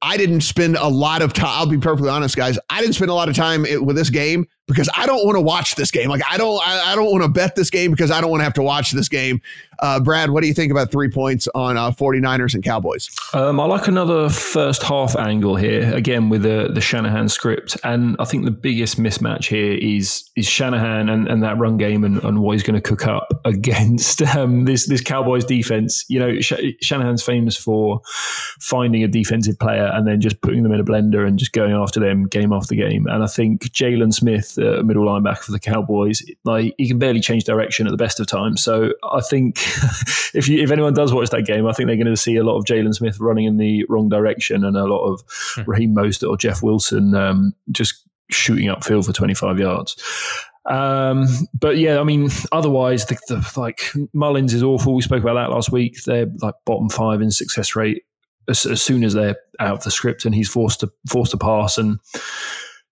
I didn't spend a lot of time. I'll be perfectly honest, guys. I didn't spend a lot of time with this game because I don't want to watch this game. Like I don't, I, I don't want to bet this game because I don't want to have to watch this game. Uh, Brad, what do you think about three points on uh, 49ers and Cowboys? Um, I like another first half angle here, again with the, the Shanahan script. And I think the biggest mismatch here is is Shanahan and, and that run game and, and what he's going to cook up against um, this, this Cowboys defense. You know, Sh- Shanahan's famous for finding a defensive player and then just putting them in a blender and just going after them game after game. And I think Jaylon Smith, uh, middle linebacker for the Cowboys, like he can barely change direction at the best of times. So I think if you, if anyone does watch that game, I think they're going to see a lot of Jaylon Smith running in the wrong direction and a lot of hmm. Raheem Mostert or Jeff Wilson um, just shooting upfield for 25 yards. Um, but yeah, I mean, otherwise, the, the, like Mullens is awful. We spoke about that last week. They're like bottom five in success rate as, as soon as they're out of the script, and he's forced to forced to pass. And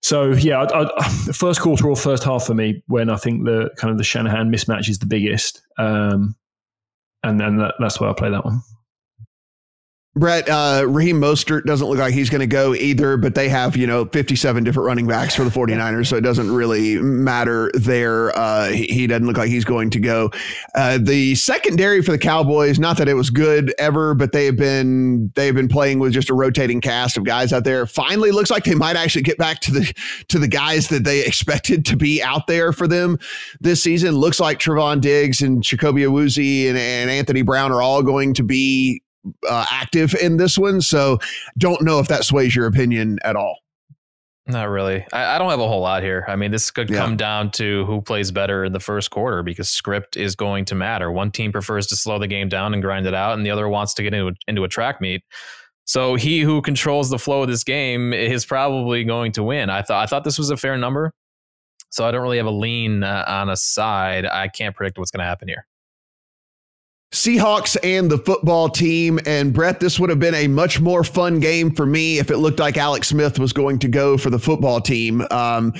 so yeah, I, I, first quarter or first half for me when I think the kind of the Shanahan mismatch is the biggest. Um, and then that, that's why I play that one. Brett, uh, Raheem Mostert doesn't look like he's going to go either, but they have, you know, 57 different running backs for the 49ers, so it doesn't really matter there. Uh, he, doesn't look like he's going to go. Uh, the secondary for the Cowboys, not that it was good ever, but they have been they've been playing with just a rotating cast of guys out there. Finally, looks like they might actually get back to the to the guys that they expected to be out there for them this season. Looks like Trevon Diggs and Chidobe Awuzie and, and Anthony Brown are all going to be uh, active in this one. So don't know if that sways your opinion at all. Not really. I, I don't have a whole lot here. I mean, this could yeah. come down to who plays better in the first quarter because script is going to matter. One team prefers to slow the game down and grind it out, and the other wants to get into, into a track meet. So he who controls the flow of this game is probably going to win. I thought I thought this was a fair number, so I don't really have a lean uh, on a side. I can't predict what's going to happen here. Seahawks and the football team. And Brett, this would have been a much more fun game for me if it looked like Alex Smith was going to go for the football team. Um,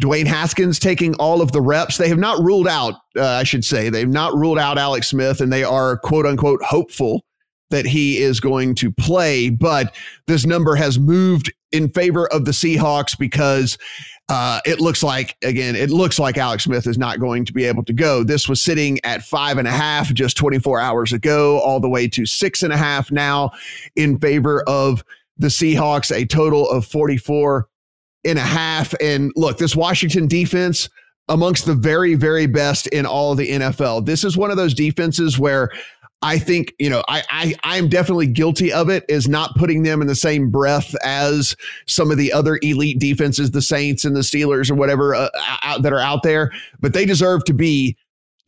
Dwayne Haskins taking all of the reps. They have not ruled out, uh, I should say, they've not ruled out Alex Smith, and they are quote unquote hopeful that he is going to play. But this number has moved in favor of the Seahawks because uh, it looks like again, it looks like Alex Smith is not going to be able to go. This was sitting at five and a half just 24 hours ago, all the way to six and a half now in favor of the Seahawks, a total of 44 and a half. And look, this Washington defense amongst the very, very best in all of the NFL. This is one of those defenses where I think, you know, I, I I'm definitely guilty of it is not putting them in the same breath as some of the other elite defenses, the Saints and the Steelers or whatever uh, out, that are out there, but they deserve to be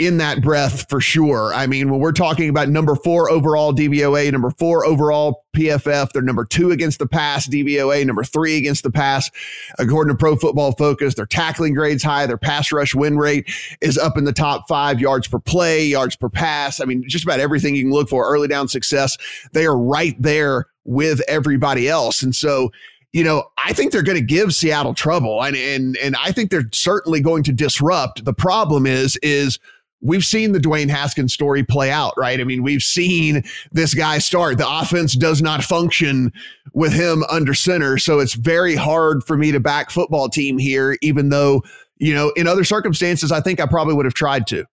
in that breath for sure. I mean, when we're talking about number four overall DVOA, number four overall PFF, they're number two against the pass DVOA, number three against the pass, according to Pro Football Focus. Their tackling grades high, their pass rush win rate is up in the top five, yards per play, yards per pass. I mean, just about everything you can look for, early down success. They are right there with everybody else. And so, you know, I think they're going to give Seattle trouble, and and and I think they're certainly going to disrupt. The problem is is we've seen the Dwayne Haskins story play out, right? I mean, we've seen this guy start. The offense does not function with him under center. So it's very hard for me to back football team here, even though, you know, in other circumstances, I think I probably would have tried to.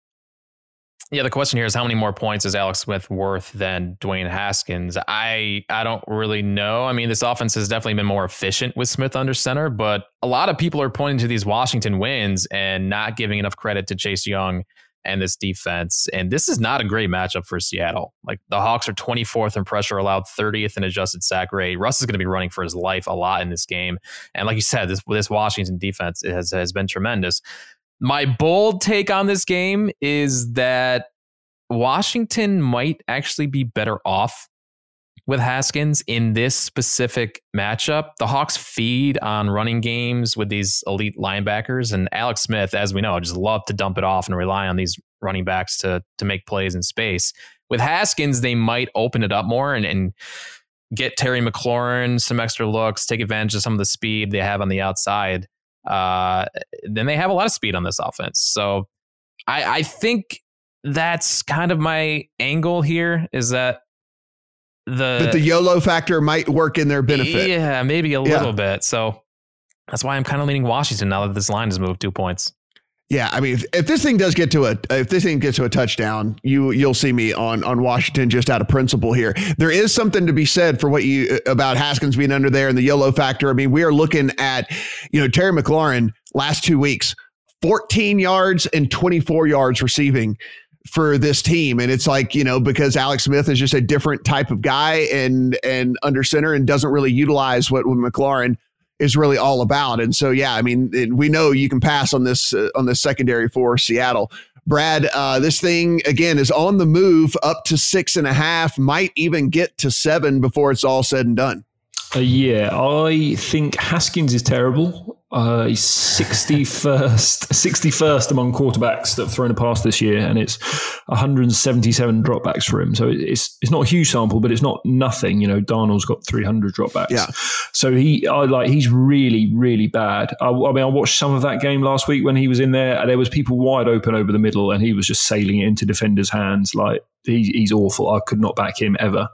Yeah, the question here is how many more points is Alex Smith worth than Dwayne Haskins? I I don't really know. I mean, this offense has definitely been more efficient with Smith under center, but a lot of people are pointing to these Washington wins and not giving enough credit to Chase Young and this defense. And this is not a great matchup for Seattle. Like the Hawks are 24th in pressure allowed, 30th in adjusted sack rate. Russ is going to be running for his life a lot in this game. And like you said, this this Washington defense has has been tremendous. My bold take on this game is that Washington might actually be better off with Haskins in this specific matchup. The Hawks feed on running games with these elite linebackers, and Alex Smith, as we know, just love to dump it off and rely on these running backs to to make plays in space. With Haskins, they might open it up more and, and get Terry McLaurin some extra looks, take advantage of some of the speed they have on the outside. Uh, then they have a lot of speed on this offense. So I, I think that's kind of my angle here is that the that the YOLO factor might work in their benefit. Yeah, maybe a little yeah. bit. So that's why I'm kind of leaning Washington now that this line has moved two points. Yeah, I mean, if, if, this thing does get to a if this thing gets to a touchdown, you you'll see me on on Washington just out of principle here. There is something to be said for what you uh, about Haskins being under there and the YOLO factor. I mean, we are looking at you know Terry McLaurin last two weeks, 14 yards and 24 yards receiving for this team. And it's like, you know, because Alex Smith is just a different type of guy and and under center and doesn't really utilize what, McLaurin is really all about. And so, yeah, I mean, we know you can pass on this uh, on this secondary for Seattle. Brad, uh, this thing again is on the move up to six and a half, might even get to seven before it's all said and done. Uh, yeah, I think Haskins is terrible. Uh, he's 61st, 61st among quarterbacks that have thrown a pass this year, and it's 177 dropbacks for him. So it's it's not a huge sample, but it's not nothing. You know, Darnold's got 300 dropbacks. Yeah. So he, I like, he's really, really bad. I, I, mean, I watched some of that game last week when he was in there. There was people wide open over the middle, and he was just sailing it into defenders' hands. Like he, he's awful. I could not back him ever.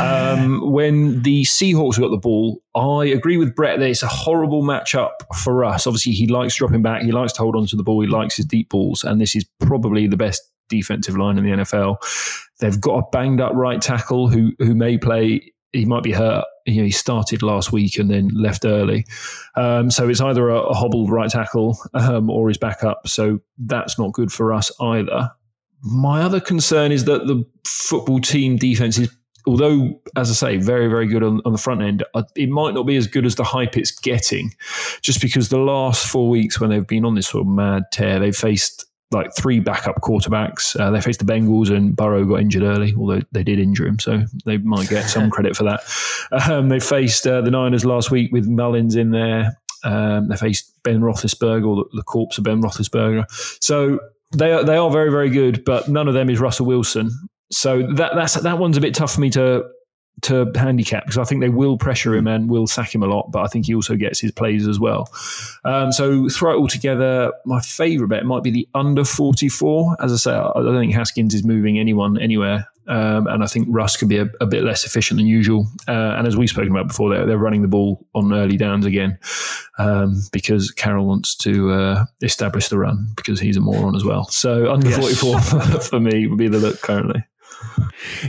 Um, when the Seahawks got the ball, I agree with Brett that it's a horrible matchup for us. Obviously, he likes dropping back. He likes to hold on to the ball. He likes his deep balls, and this is probably the best defensive line in the NFL. They've got a banged up right tackle who who may play. He might be hurt. You know, he started last week and then left early. Um, so it's either a, a hobbled right tackle um, or his backup. So that's not good for us either. My other concern is that the football team defense is, although, as I say, very, very good on, on the front end, uh, it might not be as good as the hype it's getting, just because the last four weeks when they've been on this sort of mad tear, they've faced like three backup quarterbacks. Uh, they faced the Bengals and Burrow got injured early, although they did injure him, so they might get some credit for that. Um, they faced uh, the Niners last week with Mullens in there. Um, they faced Ben Roethlisberger, or the, the corpse of Ben Roethlisberger. So they are, they are very very good, but none of them is Russell Wilson. So that that's that one's a bit tough for me to to handicap because I think they will pressure him and will sack him a lot, but I think he also gets his plays as well. Um, so throw it all together. My favourite bet might be the under 44. As I say, I don't think Haskins is moving anyone anywhere. Um, and I think Russ could be a, a, bit less efficient than usual. Uh, and as we've spoken about before, they're, they're, running the ball on early downs again um, because Carroll wants to uh, establish the run because he's a moron as well. So under yes. 44 for, for me would be the look currently.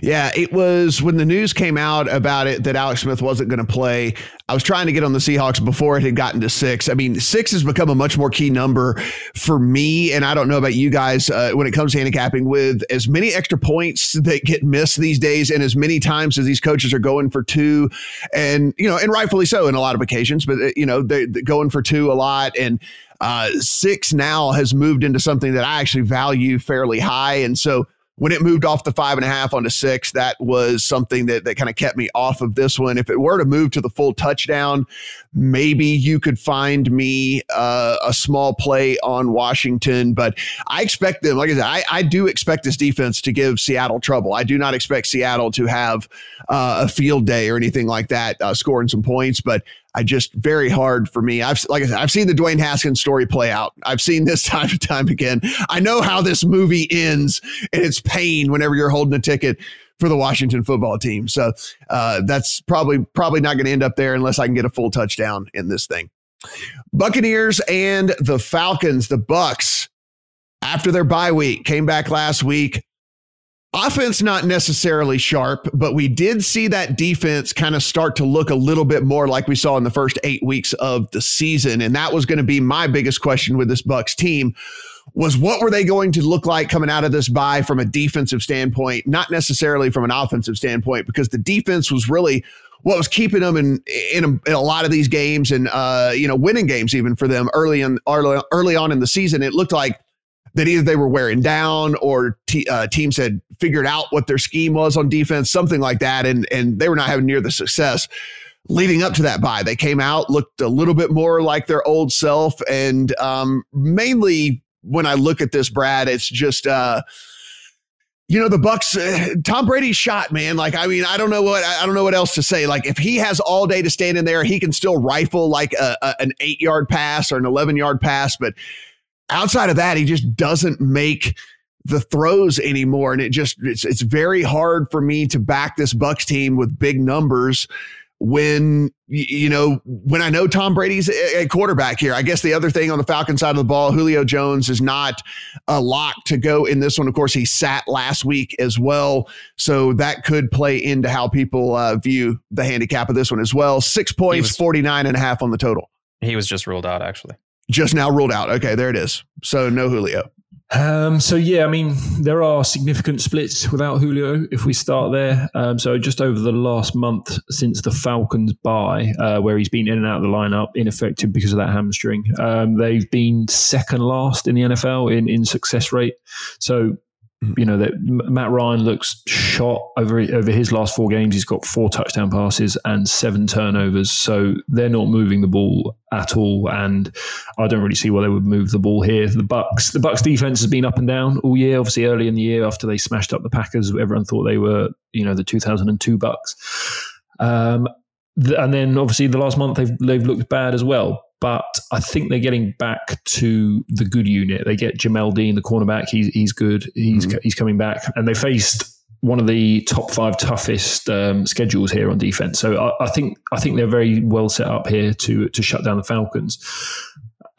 Yeah, it was when the news came out about it that Alex Smith wasn't going to play. I was trying to get on the Seahawks before it had gotten to six. I mean, six has become a much more key number for me. And I don't know about you guys uh, when it comes to handicapping with as many extra points that get missed these days and as many times as these coaches are going for two and, you know, and rightfully so in a lot of occasions, but, uh, you know, they're going for two a lot. And, uh, six now has moved into something that I actually value fairly high. And so when it moved off the five and a half onto six, that was something that, that kind of kept me off of this one. If it were to move to the full touchdown, maybe you could find me uh, a small play on Washington. But I expect them, like I said, I, I, do expect this defense to give Seattle trouble. I do not expect Seattle to have uh, a field day or anything like that, uh, scoring some points. But I just very hard for me. I've like I said, I've seen the Dwayne Haskins story play out. I've seen this time and time again. I know how this movie ends, and it's pain whenever you're holding a ticket for the Washington football team. So uh, that's probably probably not going to end up there unless I can get a full touchdown in this thing. Buccaneers and the Falcons, the Bucks, after their bye week, came back last week. Offense not necessarily sharp, but we did see that defense kind of start to look a little bit more like we saw in the first eight weeks of the season. And that was going to be my biggest question with this Bucks team was what were they going to look like coming out of this bye from a defensive standpoint, not necessarily from an offensive standpoint, because the defense was really what was keeping them in in a, in a lot of these games and uh, you know winning games even for them early in early, early on in the season. It looked like that either they were wearing down or t- uh, teams had figured out what their scheme was on defense, something like that, and and they were not having near the success leading up to that bye. They came out looked a little bit more like their old self, and um, mainly when I look at this, Brad, it's just. Uh, you know the bucks uh, tom brady's shot man like i mean i don't know what i don't know what else to say like if he has all day to stand in there he can still rifle like a, a, an eight yard pass or an 11 yard pass but outside of that, he just doesn't make the throws anymore. And it just it's it's very hard for me to back this Bucks team with big numbers when you know when I know Tom Brady's a quarterback here. I guess the other thing on the Falcon side of the ball, Julio Jones is not a lock to go in this one. Of course, he sat last week as well, so that could play into how people uh, view the handicap of this one as well. Six points, was, 49 and a half on the total. He was just ruled out actually just now ruled out. Okay, there it is. So no Julio. Um, so yeah, I mean there are significant splits without Julio. If we start there, um, so just over the last month since the Falcons bye, uh, where he's been in and out of the lineup, ineffective because of that hamstring. Um, they've been second last in the NFL in in success rate. So. You know that Matt Ryan looks shot over over his last four games. He's got four touchdown passes and seven turnovers, so they're not moving the ball at all. And I don't really see why they would move the ball here. The Bucks, the Bucks defense has been up and down all year. Obviously, early in the year after they smashed up the Packers, everyone thought they were you know the 2002 Bucks. Um, and then obviously the last month they've they've looked bad as well but I think they're getting back to the good unit. They get Jamel Dean, the cornerback. He's he's good. He's mm-hmm. he's coming back, and they faced one of the top five toughest um, schedules here on defense. So I, I, think I think they're very well set up here to to shut down the Falcons.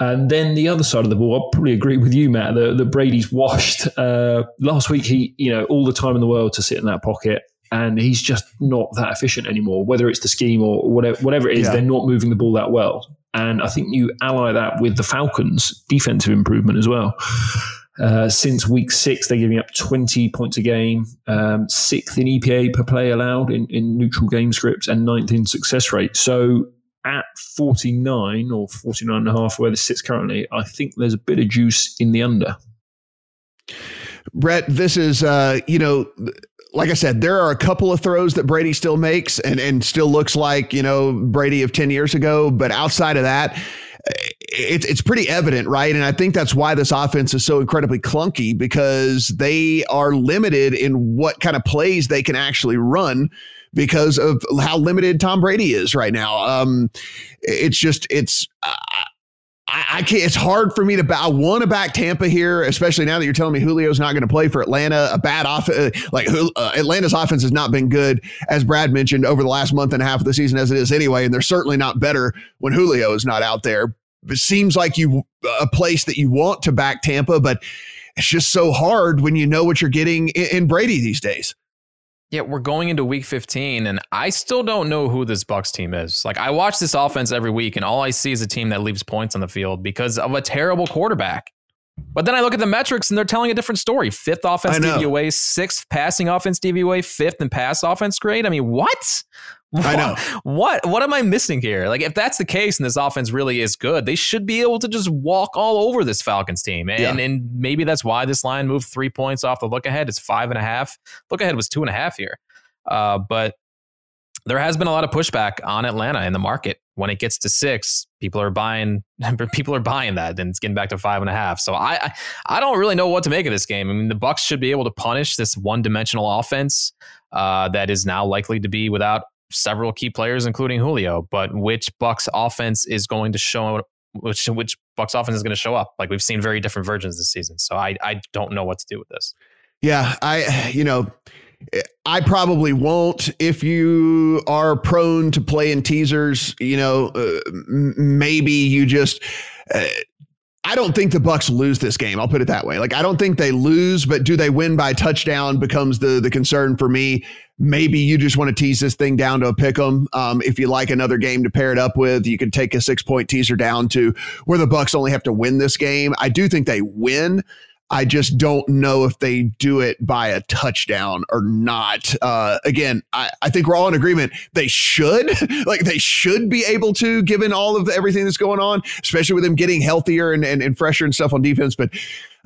And then the other side of the ball, I'll probably agree with you, Matt. That Brady's washed. Uh, last week, he you know all the time in the world to sit in that pocket and he's just not that efficient anymore. Whether it's the scheme or whatever, whatever it is, yeah. they're not moving the ball that well. And I think you ally that with the Falcons' defensive improvement as well. Uh, since week six, they're giving up 20 points a game, um, sixth in EPA per play allowed in, in neutral game scripts, and ninth in success rate. So at 49 or 49 and a half, where this sits currently, I think there's a bit of juice in the under. Brett, this is, uh, you know, like I said, there are a couple of throws that Brady still makes and, and still looks like, you know, Brady of 10 years ago. But outside of that, it's it's pretty evident, right? And I think that's why this offense is so incredibly clunky because they are limited in what kind of plays they can actually run because of how limited Tom Brady is right now. Um, it's just it's. I, I, can't. It's hard for me to. I want to back Tampa here, especially now that you're telling me Julio's not going to play for Atlanta. A bad off, uh, like uh, Atlanta's offense has not been good, as Brad mentioned, over the last month and a half of the season, as it is anyway. And they're certainly not better when Julio is not out there. It seems like you a place that you want to back Tampa, but it's just so hard when you know what you're getting in, in Brady these days. Yeah, we're going into week 15 and I still don't know who this Bucks team is. Like I watch this offense every week and all I see is a team that leaves points on the field because of a terrible quarterback. But then I look at the metrics and they're telling a different story. Fifth offense DVOA, sixth passing offense DVOA, fifth in pass offense grade. I mean, what? What, I know. What what am I missing here? Like if that's the case and this offense really is good, they should be able to just walk all over this Falcons team. And yeah. and maybe that's why this line moved three points off the look ahead. It's five and a half. Look ahead was two and a half here. Uh, but there has been a lot of pushback on Atlanta in the market. When it gets to six, people are buying. People are buying that, and it's getting back to five and a half. So I, I, I don't really know what to make of this game. I mean, the Bucks should be able to punish this one-dimensional offense uh, that is now likely to be without several key players, including Julio. But which Bucks offense is going to show which which Bucks offense is going to show up? Like we've seen very different versions this season. So I I don't know what to do with this. Yeah, I you know. I probably won't if you are prone to playing teasers. You know, uh, maybe you just. Uh, I don't think the Bucks lose this game. I'll put it that way. Like I don't think they lose, but do they win by touchdown becomes the the concern for me. Maybe you just want to tease this thing down to a pick 'em. Um, if you like another game to pair it up with, you can take a six point teaser down to where the Bucks only have to win this game. I do think they win. I just don't know if they do it by a touchdown or not. Uh, again, I, I think we're all in agreement. They should, like, they should be able to, given all of the, everything that's going on, especially with them getting healthier and, and, and fresher and stuff on defense. But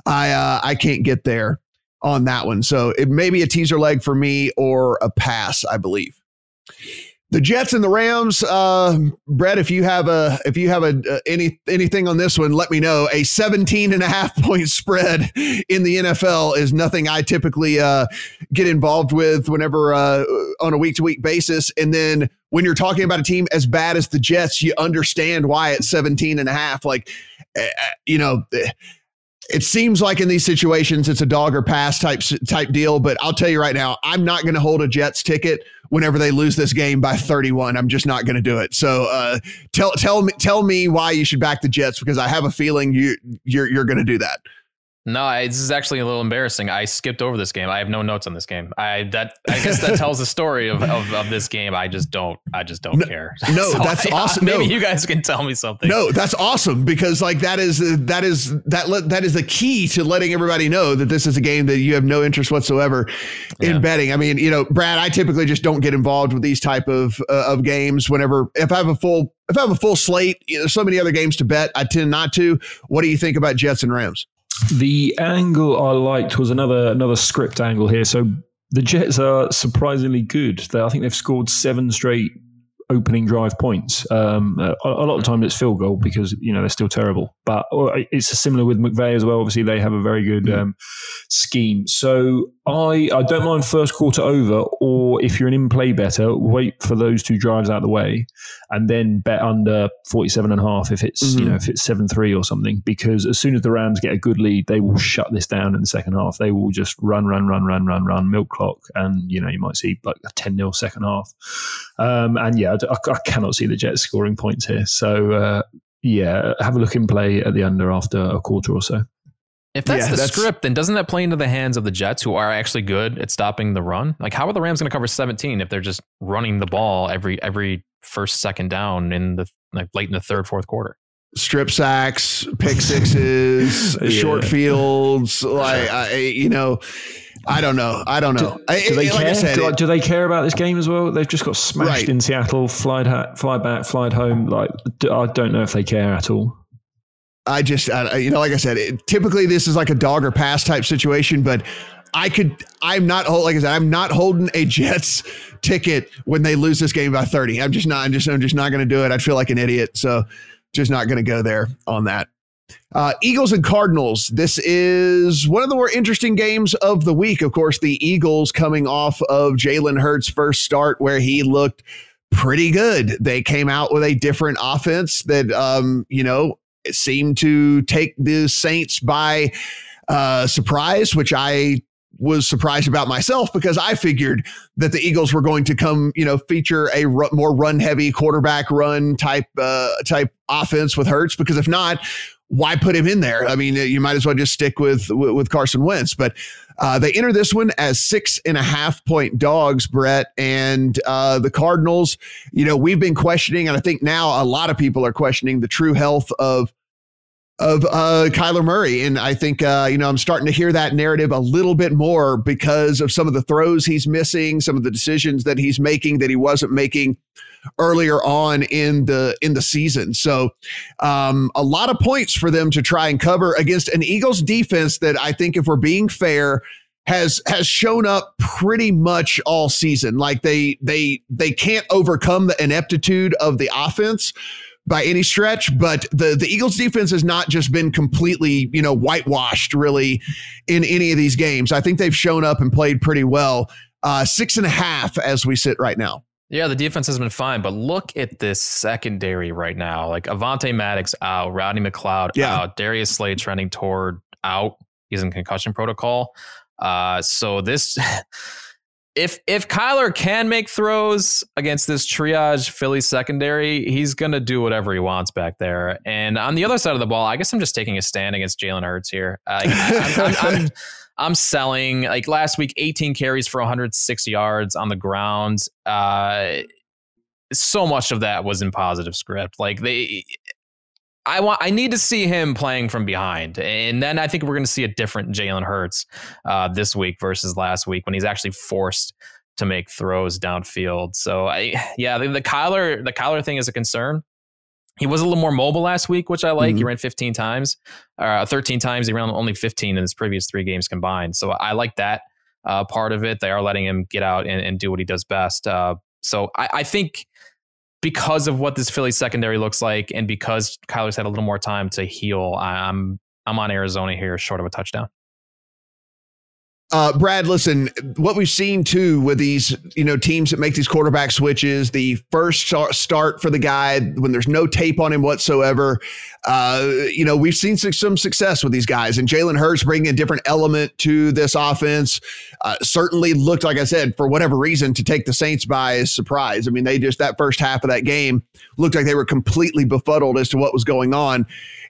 I, uh, I can't get there on that one. So it may be a teaser leg for me or a pass, I believe. The Jets and the Rams, uh, Brett, if you have a if you have a uh, any anything on this one, let me know. A 17 and a half point spread in the NFL is nothing I typically uh, get involved with whenever uh, on a week to week basis. And then when you're talking about a team as bad as the Jets, you understand why it's 17 and a half. Like, eh, eh, you know, eh, it seems like in these situations it's a dog or pass type type deal. But I'll tell you right now, I'm not going to hold a Jets ticket whenever they lose this game by 31. I'm just not going to do it. So uh, tell tell me tell me why you should back the Jets because I have a feeling you you're you're going to do that. No, I, this is actually a little embarrassing. I skipped over this game. I have no notes on this game. I that I guess that tells the story of, of, of, this game. I just don't. I just don't no, care. No, so that's I, awesome. maybe no. you guys can tell me something. No, that's awesome because like that is that is that that is the key to letting everybody know that this is a game that you have no interest whatsoever in yeah. betting. I mean, you know, Brad, I typically just don't get involved with these type of uh, of games. Whenever if I have a full if I have a full slate, you know, there's so many other games to bet. I tend not to. What do you think about Jets and Rams? The angle I liked was another another script angle here. So the Jets are surprisingly good. They, I think they've scored seven straight opening drive points. Um, a, a, lot of times it's field goal because you know they're still terrible. But it's similar with McVay as well. Obviously, they have a very good um, scheme. So I I don't mind first quarter over, or if you're an in play bettor, wait for those two drives out of the way, and then bet under 47 and a half if it's mm-hmm. you know if it's seven three or something. Because as soon as the Rams get a good lead, they will shut this down in the second half. They will just run, run, run, run, run, run, milk clock, and you know you might see like a 10 0 second half. Um, and yeah, I, I, cannot see the Jets scoring points here. So uh, yeah, have a look in play at the under after a quarter or so. If that's yeah, the that's, script, then doesn't that play into the hands of the Jets, who are actually good at stopping the run? Like, how are the Rams going to cover 17 if they're just running the ball every every first second down in the like late in the third fourth quarter? Strip sacks, pick sixes, yeah. short fields, like I, you know. I don't know. I don't know. Do, do they like care? Said, do, do, they care about this game as well? They've just got smashed right. in Seattle, flied, ha- fly back, flied home. Like I don't know if they care at all. I just, I, you know, like I said, it, typically this is like a dog or pass type situation, but I could, I'm not, like I said, I'm not holding a Jets ticket when they lose this game by 30. I'm just not, I'm just, I'm just not going to do it. I'd feel like an idiot. So just not going to go there on that. Uh, Eagles and Cardinals. This is one of the more interesting games of the week. Of course, the Eagles coming off of Jalen Hurts' first start where he looked pretty good. They came out with a different offense that, um, you know, seemed to take the Saints by uh, surprise, which I was surprised about myself because I figured that the Eagles were going to come, you know, feature a more run heavy quarterback run type uh, type offense with Hurts Because if not, why put him in there? I mean, you might as well just stick with with Carson Wentz. But uh, they enter this one as six and a half point dogs, Brett, and uh, the Cardinals. You know, we've been questioning, and I think now a lot of people are questioning the true health of of uh, Kyler Murray. And I think, uh, you know, I'm starting to hear that narrative a little bit more because of some of the throws he's missing, some of the decisions that he's making that he wasn't making earlier on in the in the season. So um, a lot of points for them to try and cover against an Eagles defense that I think, if we're being fair, has has shown up pretty much all season. Like they they they can't overcome the ineptitude of the offense by any stretch, but the the Eagles defense has not just been completely, you know, whitewashed really in any of these games. I think they've shown up and played pretty well. Uh, six and a half as we sit right now. Yeah, the defense has been fine, but look at this secondary right now. Like Avonte Maddox out, Rodney McLeod yeah. out, Darius Slay trending toward out. He's in concussion protocol. Uh, so this if if Kyler can make throws against this triage Philly secondary, he's gonna do whatever he wants back there. And on the other side of the ball, I guess I'm just taking a stand against Jalen Hurts here. Uh, I'm, I'm, I'm, I'm, selling like last week, 18 carries for 106 yards on the ground. Uh, so much of that was in positive script. Like they, I want I need to see him playing from behind, and then I think we're going to see a different Jalen Hurts uh, this week versus last week when he's actually forced to make throws downfield. So I yeah, the, the Kyler the Kyler thing is a concern. He was a little more mobile last week, which I like. Mm-hmm. He ran 15 times, uh, 13 times. He ran only 15 in his previous three games combined. So I like that uh, part of it. They are letting him get out and, and do what he does best. Uh, so I, I think because of what this Philly secondary looks like, and because Kyler's had a little more time to heal, I'm I'm on Arizona here, short of a touchdown. Uh, Brad, listen, what we've seen too with these, you know, teams that make these quarterback switches, the first start for the guy when there's no tape on him whatsoever, uh, you know, we've seen some success with these guys. And Jalen Hurts bringing a different element to this offense uh, certainly looked, like I said, for whatever reason, to take the Saints by surprise. I mean, they just, that first half of that game looked like they were completely befuddled as to what was going on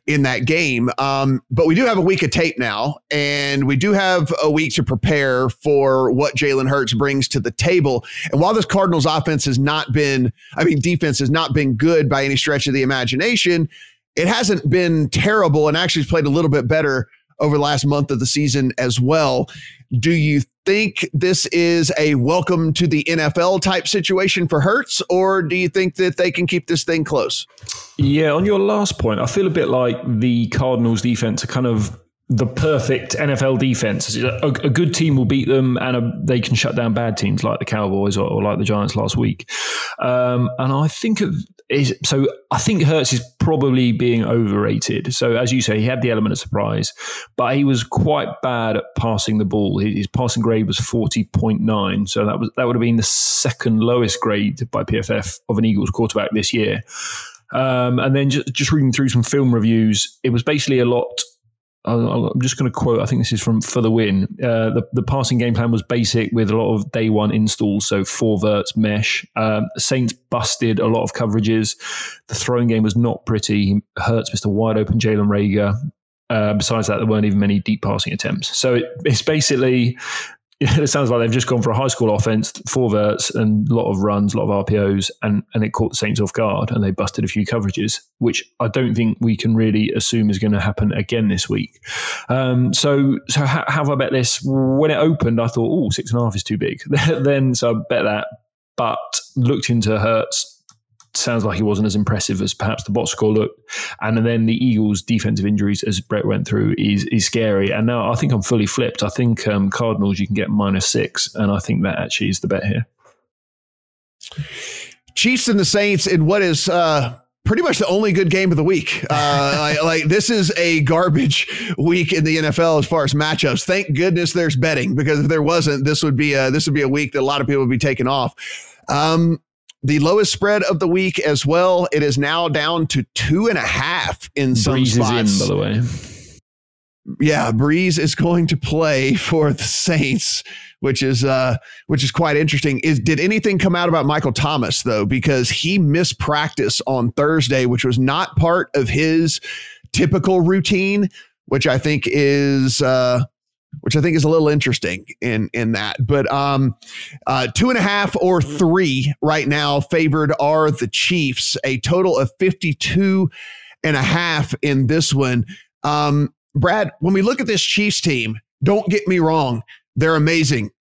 in that game. Um, but we do have a week of tape now, and we do have a week to prepare for what Jalen Hurts brings to the table. And while this Cardinals offense has not been, I mean, defense has not been good by any stretch of the imagination, it hasn't been terrible and actually has played a little bit better over the last month of the season as well. Do you think this is a welcome to the NFL type situation for Hurts, or do you think that they can keep this thing close? Yeah, on your last point, I feel a bit like the Cardinals defense are kind of the perfect NFL defense. A, a, good team will beat them, and a, they can shut down bad teams like the Cowboys or, or like the Giants last week. Um, and I think of is so. I think Hurts is probably being overrated. So as you say, he had the element of surprise, but he was quite bad at passing the ball. His passing grade was forty point nine, so that was that would have been the second lowest grade by PFF of an Eagles quarterback this year. Um, and then just, just reading through some film reviews, it was basically a lot I'm just going to quote. I think this is from for the win. Uh, the the passing game plan was basic with a lot of day one installs, so four verts mesh. Um, Saints busted a lot of coverages. The throwing game was not pretty. Hurts missed a wide open Jalen Reagor. Uh, besides that, there weren't even many deep passing attempts. So it, it's basically it sounds like they've just gone for a high school offense, four verts and a lot of runs, a lot of RPOs, and, and it caught the Saints off guard and they busted a few coverages, which I don't think we can really assume is going to happen again this week. Um, so, so how, how have I bet this? When it opened, I thought, oh, six and a half is too big. then, so I bet that, but looked into Hurts sounds like he wasn't as impressive as perhaps the box score looked. And then the Eagles' defensive injuries, as Brett went through, is is scary. And now I think I'm fully flipped. I think um, Cardinals you can get minus six, and I think that actually is the bet here. Chiefs and the Saints in what is uh, pretty much the only good game of the week. Uh, like, like, this is a garbage week in the NFL as far as matchups. Thank goodness there's betting because if there wasn't, this would be a, this would be a week that a lot of people would be taking off. Um, the lowest spread of the week as well. It is now down to two and a half in some Brees spots. In, by the way. Yeah, Brees is going to play for the Saints, which is uh, which is quite interesting. Is did anything come out about Michael Thomas though? Because he missed practice on Thursday, which was not part of his typical routine, which I think is uh, which I think is a little interesting in in that. But um, uh, two and a half or three right now favored are the Chiefs. A total of 52 and a half in this one. Um, Brad, when we look at this Chiefs team, don't get me wrong, they're amazing,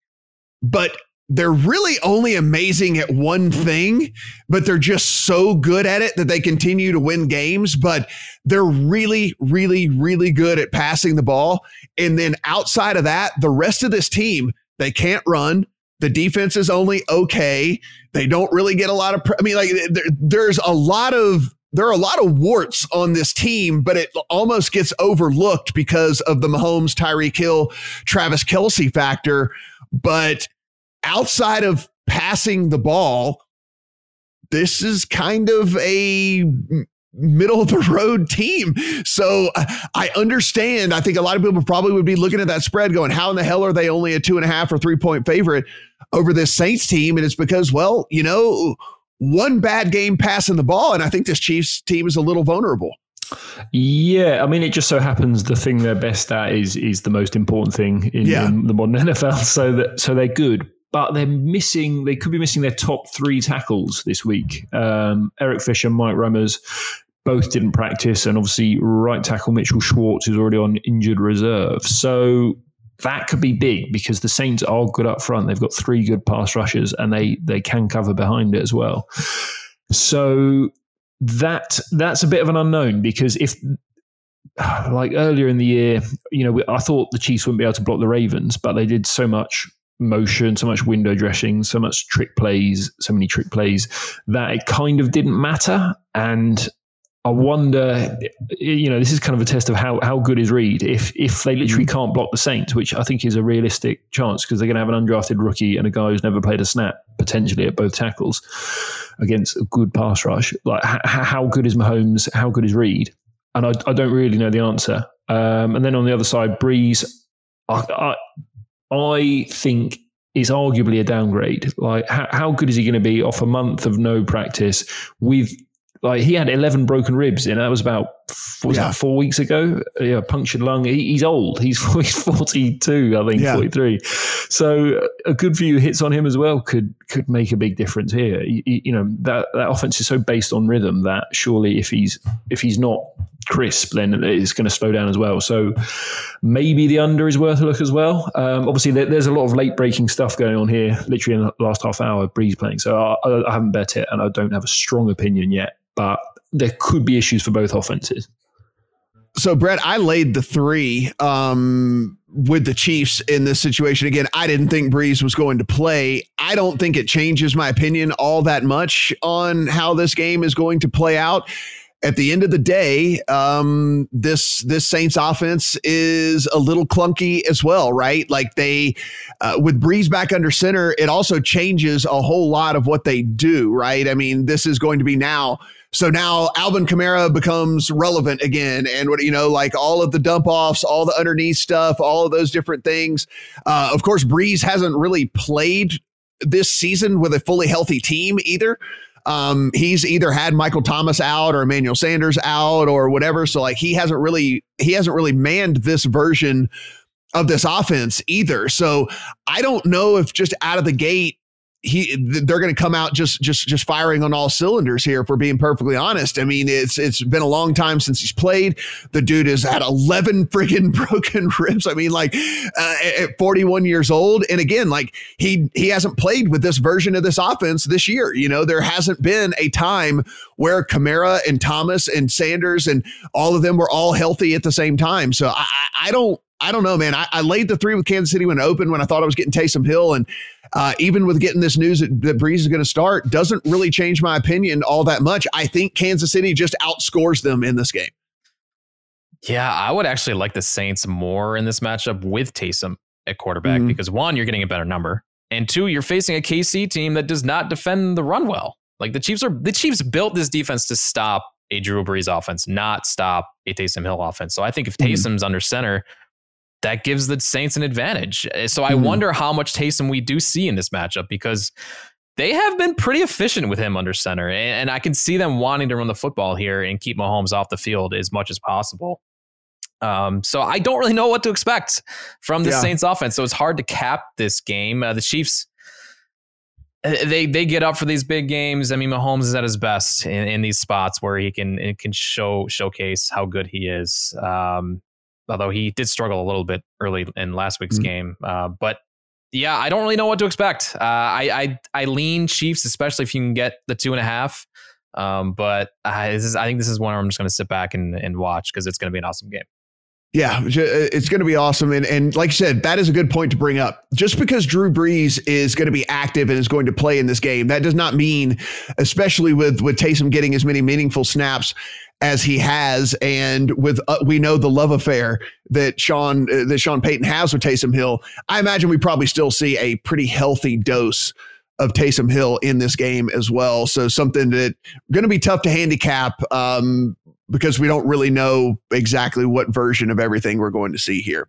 but they're really only amazing at one thing, but they're just so good at it that they continue to win games. But they're really, really, really good at passing the ball. And then outside of that, the rest of this team, they can't run. The defense is only okay. They don't really get a lot of, I mean, like there, there's a lot of, there are a lot of warts on this team, but it almost gets overlooked because of the Mahomes, Tyreek Hill, Travis Kelce factor. But outside of passing the ball, this is kind of a middle of the road team. So uh, I understand. I think a lot of people probably would be looking at that spread going, how in the hell are they only a two and a half or three point favorite over this Saints team? And it's because, well, you know, one bad game passing the ball. And I think this Chiefs team is a little vulnerable. Yeah, I mean, it just so happens the thing they're best at is is the most important thing in, yeah. in the modern NFL. So that so they're good, but they're missing. They could be missing their top three tackles this week. Um, Eric Fisher, Mike Remmers, both didn't practice, and obviously right tackle Mitchell Schwartz is already on injured reserve. So that could be big because the Saints are good up front. They've got three good pass rushers, and they they can cover behind it as well. So that that's a bit of an unknown because if like earlier in the year, you know, I thought the Chiefs wouldn't be able to block the Ravens, but they did so much motion, so much window dressing, so much trick plays, so many trick plays that it kind of didn't matter. And I wonder, you know, this is kind of a test of how how good is Reid if if they literally mm. can't block the Saints, which I think is a realistic chance because they're going to have an undrafted rookie and a guy who's never played a snap potentially at both tackles against a good pass rush. Like, h- how good is Mahomes? How good is Reid? And I, I don't really know the answer. Um, and then on the other side, Brees. I, I, I think is arguably a downgrade. Like, how, how good is he going to be off a month of no practice with like he had 11 broken ribs and that was about was yeah. that four weeks ago? Yeah punctured lung. He, he's old. He's, he's 42 i think yeah. 43 so a good few hits on him as well could could make a big difference here. You, you know that that offense is so based on rhythm that surely if he's if he's not crisp then it's going to slow down as well. So maybe the under is worth a look as well. Um, obviously there, there's a lot of late breaking stuff going on here literally in the last half hour Brees playing. So I, I haven't bet it and i don't have a strong opinion yet but there could be issues for both offenses. So, Brett, I laid the three um, with the Chiefs in this situation. Again, I didn't think Brees was going to play. I don't think it changes my opinion all that much on how this game is going to play out. At the end of the day, um, this this Saints offense is a little clunky as well, right? Like they, uh, with Brees back under center, it also changes a whole lot of what they do, right? I mean, this is going to be now so now Alvin Kamara becomes relevant again. And what, you know, like all of the dump offs, all the underneath stuff, all of those different things. Uh, of course, Brees hasn't really played this season with a fully healthy team either. Um, he's either had Michael Thomas out or Emmanuel Sanders out or whatever. So like he hasn't really he hasn't really manned this version of this offense either. So I don't know if just out of the gate he they're going to come out just just just firing on all cylinders here if we're being perfectly honest. I mean it's it's been a long time since he's played. The dude has had 11 friggin broken ribs. I mean like uh, at 41 years old. And again like he he hasn't played with this version of this offense this year. You know there hasn't been a time where Kamara and Thomas and Sanders and all of them were all healthy at the same time. So i i don't I don't know, man. I, I laid the three with Kansas City when it opened when I thought I was getting Taysom Hill. And uh, even with getting this news that, that Brees is going to start, doesn't really change my opinion all that much. I think Kansas City just outscores them in this game. Yeah, I would actually like the Saints more in this matchup with Taysom at quarterback mm-hmm. because one, you're getting a better number, and two, you're facing a KC team that does not defend the run well. Like the Chiefs are, the Chiefs built this defense to stop a Drew Brees offense, not stop a Taysom Hill offense. So I think if mm-hmm. Taysom's mm-hmm. under center, that gives the Saints an advantage. Eh, so I mm wonder how much Taysom we do see in this matchup because they have been pretty efficient with him under center, and, I can see them wanting to run the football here and keep Mahomes off the field as much as possible. Um, so I don't really know what to expect from the yeah. Saints offense. So it's hard to cap this game. Uh, the Chiefs, uh, they they get up for these big games. I mean, Mahomes is at his best in, in these spots where he can can show showcase how good he is. Um, although he did struggle a little bit early in last week's mm-hmm. game, uh, but yeah, I don't really know what to expect. Uh, I, I I lean Chiefs, especially if you can get the two and a half. Um, but I, this is, I think this is one where I'm just going to sit back and, and watch because it's going to be an awesome game. Yeah, uh, it's going to be awesome. And, and like I said, that is a good point to bring up. Just because Drew Brees is going to be active and is going to play in this game, that does not mean, especially with, with Taysom getting as many meaningful snaps as he has, and with uh, we know the love affair that Sean uh, that Sean Payton has with Taysom Hill, I imagine we probably still see a pretty healthy dose of Taysom Hill in this game as well. So something that going to be tough to handicap. Um, because we don't really know exactly what version of everything we're going to see here.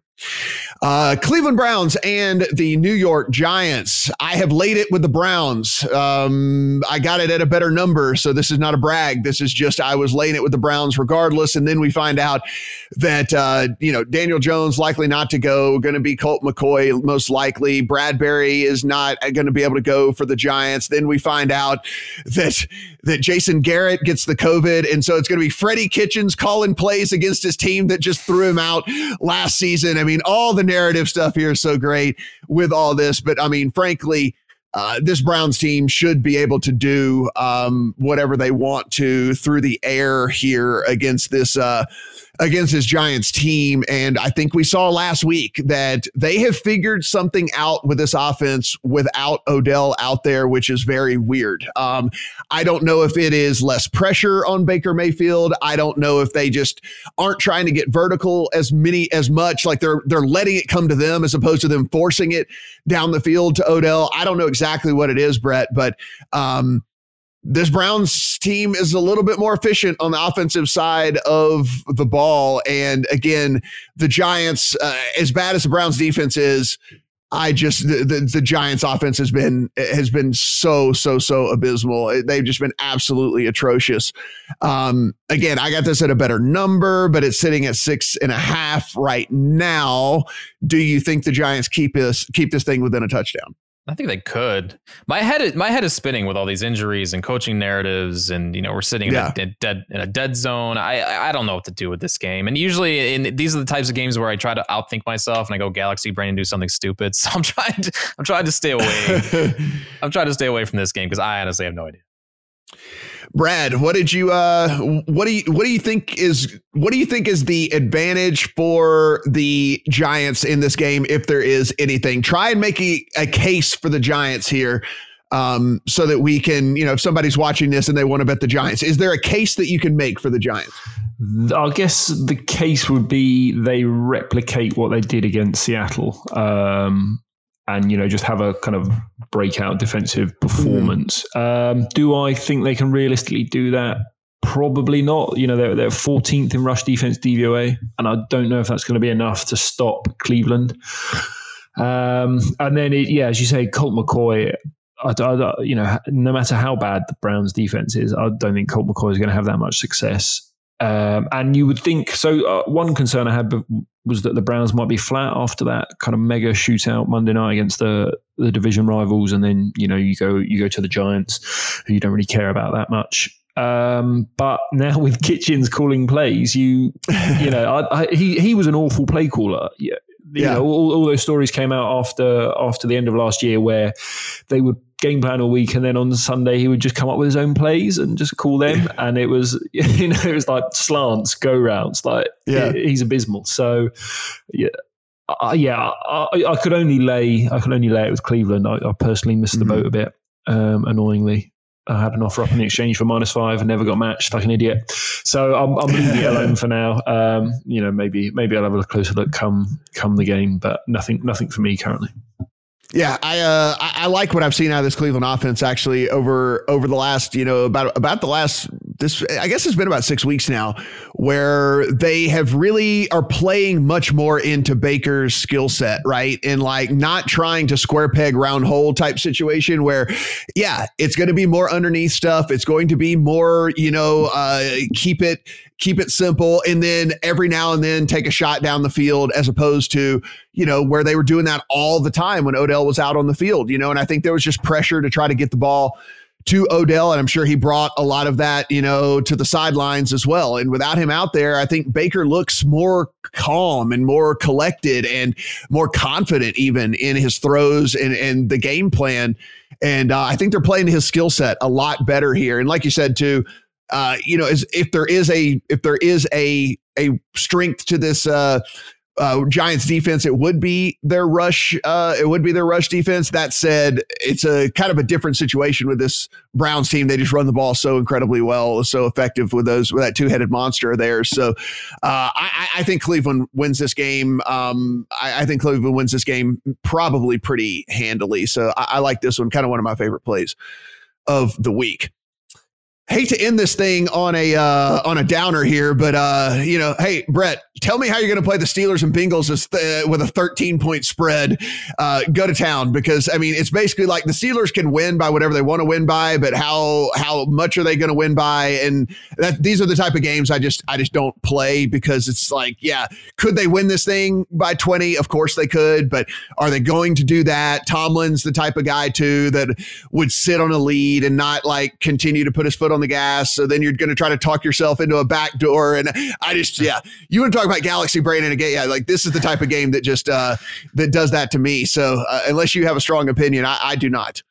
Uh, Cleveland Browns and the New York Giants. I have laid it with the Browns. Um, I got it at a better number, so this is not a brag. This is just I was laying it with the Browns regardless, and then we find out that uh, you know Daniel Jones likely not to go, going to be Colt McCoy most likely. Bradbury is not going to be able to go for the Giants. Then we find out that that Jason Garrett gets the COVID, and so it's going to be Freddie Kitchens calling plays against his team that just threw him out last season. I mean, all the narrative stuff here is so great with all this, but I mean, frankly, uh, this Browns team should be able to do um, whatever they want to through the air here against this uh, against this Giants team. And I think we saw last week that they have figured something out with this offense without Odell out there, which is very weird. Um, I don't know if it is less pressure on Baker Mayfield. I don't know if they just aren't trying to get vertical as many as much, like they're they're letting it come to them as opposed to them forcing it down the field to Odell. I don't know exactly what it is, Brett, but um, this Browns team is a little bit more efficient on the offensive side of the ball. And again, the Giants, uh, as bad as the Browns defense is, I just the, the, the Giants offense has been has been so so so abysmal. They've just been absolutely atrocious. Um, again, I got this at a better number, but it's sitting at six and a half right now. Do you think the Giants keep this keep this thing within a touchdown? I think they could. My head, is, my head is spinning with all these injuries and coaching narratives, and you know we're sitting yeah. in, a, dead in a dead zone. I I don't know what to do with this game. And usually, in these are the types of games where I try to outthink myself and I go galaxy brain and do something stupid. So I'm trying to I'm trying to stay away. I'm trying to stay away from this game because I honestly have no idea. Brad, what did you uh what do you what do you think is what do you think is the advantage for the Giants in this game if there is anything? Try and make a, a case for the Giants here. Um, so that we can, you know, if somebody's watching this and they want to bet the Giants, is there a case that you can make for the Giants? I guess the case would be they replicate what they did against Seattle. Um, and you know just have a kind of breakout defensive performance. Mm. Um, do I think they can realistically do that? Probably not. You know they're they're 14th in rush defense DVOA, and I don't know if that's going to be enough to stop Cleveland. Um, and then it, yeah, as you say, Colt McCoy. I, I, you know, no matter how bad the Browns' defense is, I don't think Colt McCoy is going to have that much success. Um, and you would think so. Uh, one concern I had was that the Browns might be flat after that kind of mega shootout Monday night against the the division rivals, and then you know you go you go to the Giants, who you don't really care about that much. Um, but now with Kitchens calling plays, you you know I, I, he he was an awful play caller. Yeah, you yeah. know all, all those stories came out after after the end of last year where they would game plan all week, and then on Sunday he would just come up with his own plays and just call them, and it was you know it was like slants, go routes, like yeah, he's abysmal. So yeah. Uh, yeah, I, I, could only lay. I could only lay it with Cleveland. I, I personally missed the mm-hmm. boat a bit, um, annoyingly. I had an offer up in exchange for minus five and never got matched like an idiot. So I'm, I'm leaving it alone for now. Um, you know, maybe maybe I'll have a closer look come come the game, but nothing nothing for me currently. Yeah, I, uh, I, I like what I've seen out of this Cleveland offense actually over over the last you know about about the last this I guess it's been about six weeks now where they have really are playing much more into Baker's skill set, right? And like not trying to square peg round hole type situation where, yeah, it's going to be more underneath stuff. It's going to be more, you know, uh, keep it keep it simple and then every now and then take a shot down the field as opposed to you know where they were doing that all the time when Odell was out on the field you know and I think there was just pressure to try to get the ball to Odell. And I'm sure he brought a lot of that, you know, to the sidelines as well. And without him out there, I think Baker looks more calm and more collected and more confident even in his throws and, and the game plan. And uh, I think they're playing his skill set a lot better here. And like you said, too, uh, you know, as if there is a if there is a a strength to this uh, uh, Giants defense, it would be their rush. Uh, it would be their rush defense. That said, it's a kind of a different situation with this Browns team. They just run the ball so incredibly well, so effective with those with that two headed monster there. So, uh, I, I, think Cleveland wins this game. Um, I, I, think Cleveland wins this game probably pretty handily. So I, I like this one. Kind of one of my favorite plays of the week hate to end this thing on a uh, on a downer here, but uh, you know, hey Brett, tell me how you're going to play the Steelers and Bengals th- with a 13 point spread. Uh, go to town because I mean, it's basically like the Steelers can win by whatever they want to win by, but how how much are they going to win by? And that these are the type of games I just I just don't play because it's like, yeah, could they win this thing by 20? Of course they could, but are they going to do that? Tomlin's the type of guy too that would sit on a lead and not like continue to put his foot on the gas. So then you're going to try to talk yourself into a back door. And I just, yeah, you want to talk about Galaxy Brain in a game. Yeah, like this is the type of game that just, uh, that does that to me. So uh, unless you have a strong opinion, I, I do not.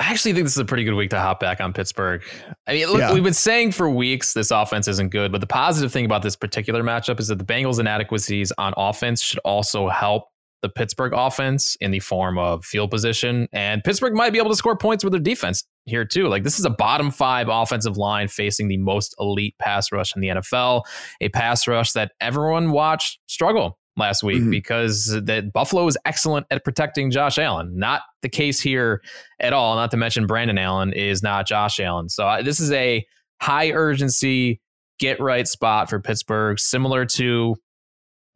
I actually think this is a pretty good week to hop back on Pittsburgh. I mean, look, yeah. we've been saying for weeks this offense isn't good, but the positive thing about this particular matchup is that the Bengals' inadequacies on offense should also help the Pittsburgh offense in the form of field position. And Pittsburgh might be able to score points with their defense here, too. Like, this is a bottom five offensive line facing the most elite pass rush in the NFL, a pass rush that everyone watched struggle last week mm-hmm. because that Buffalo is excellent at protecting Josh Allen. Not the case here at all. Not to mention Brandon Allen is not Josh Allen. So uh, this is a high urgency get right spot for Pittsburgh, similar to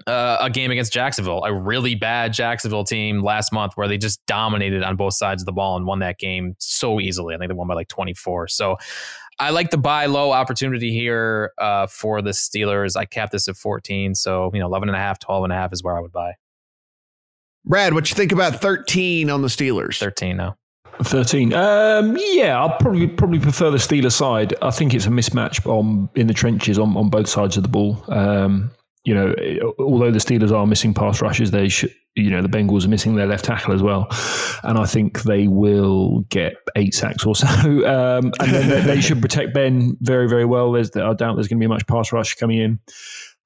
uh, a game against Jacksonville, a really bad Jacksonville team last month where they just dominated on both sides of the ball and won that game so easily. I think they won by like 24. So I like the buy low opportunity here uh, for the Steelers. I capped this at 14. So, you know, 11 and a half, 12 and a half is where I would buy. Brad, what you think about 13 on the Steelers? 13 now. 13. Um, yeah, I'll probably probably prefer the Steelers side. I think it's a mismatch on in the trenches on, on both sides of the ball. Um, you know, although the Steelers are missing pass rushes, they should, you know, the Bengals are missing their left tackle as well. And I think they will get eight sacks or so. Um, and then they, they, should protect Ben very, very well. There's, I doubt there's going to be much pass rush coming in.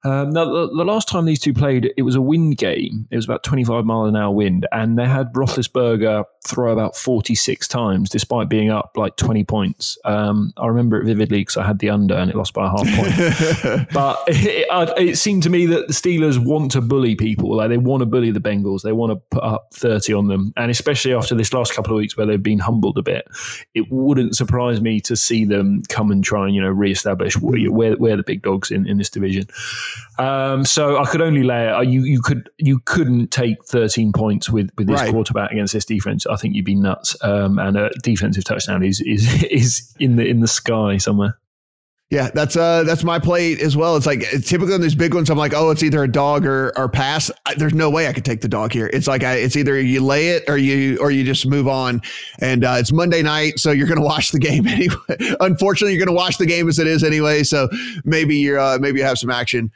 Um, now, the, the, last time these two played, it was a wind game. It was about 25 mile an hour wind, and they had Roethlisberger throw about 46 times, despite being up like 20 points. Um, I remember it vividly because I had the under and it lost by a half point. but it, it, seemed to me that the Steelers want to bully people. Like they want to bully the Bengals. They want to put up 30 on them. And especially after this last couple of weeks where they've been humbled a bit, it wouldn't surprise me to see them come and try and, you know, reestablish where, where the big dogs in, in this division. Um, so I could only lay it. You, you could you couldn't take 13 points with, with this right. quarterback against this defense. I think you'd be nuts. Um, and a defensive touchdown is is is in the in the sky somewhere. Yeah, that's uh that's my plate as well. It's like typically on these big ones, I'm like, oh, it's either a dog or or pass. I, there's no way I could take the dog here. It's like I, it's either you lay it or you or you just move on. And uh, it's Monday night, so you're to watch the game anyway. Unfortunately, you're to watch the game as it is anyway. So maybe you're uh, maybe you have some action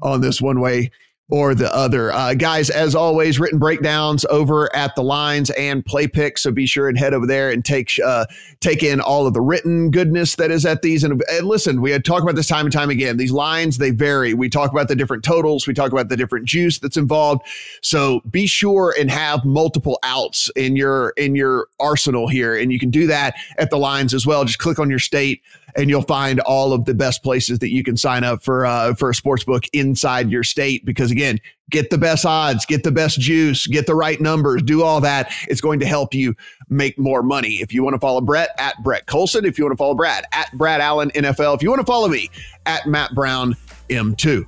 on this one way or the other. Uh, guys, as always, written breakdowns over at the lines and play picks. So be sure and head over there and take uh, take in all of the written goodness that is at these. And, and listen, we had talked about this time and time again. These lines they vary. We talk about the different totals. We talk about the different juice that's involved. So be sure and have multiple outs in your in your arsenal here, and you can do that at the lines as well. Just click on your state and you'll find all of the best places that you can sign up for uh, for a sports book inside your state because again, get the best odds, get the best juice, get the right numbers, do all that. It's going to help you make more money. If you want to follow Brett at Brett Colson, if you want to follow Brad at Brad Allen NFL, if you want to follow me at Matt Brown M2.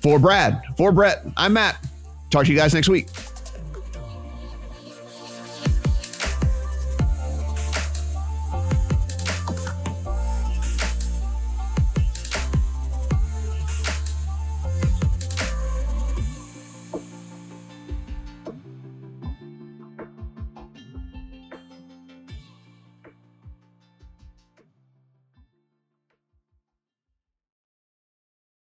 For Brad, for Brett, I'm Matt. Talk to you guys next week.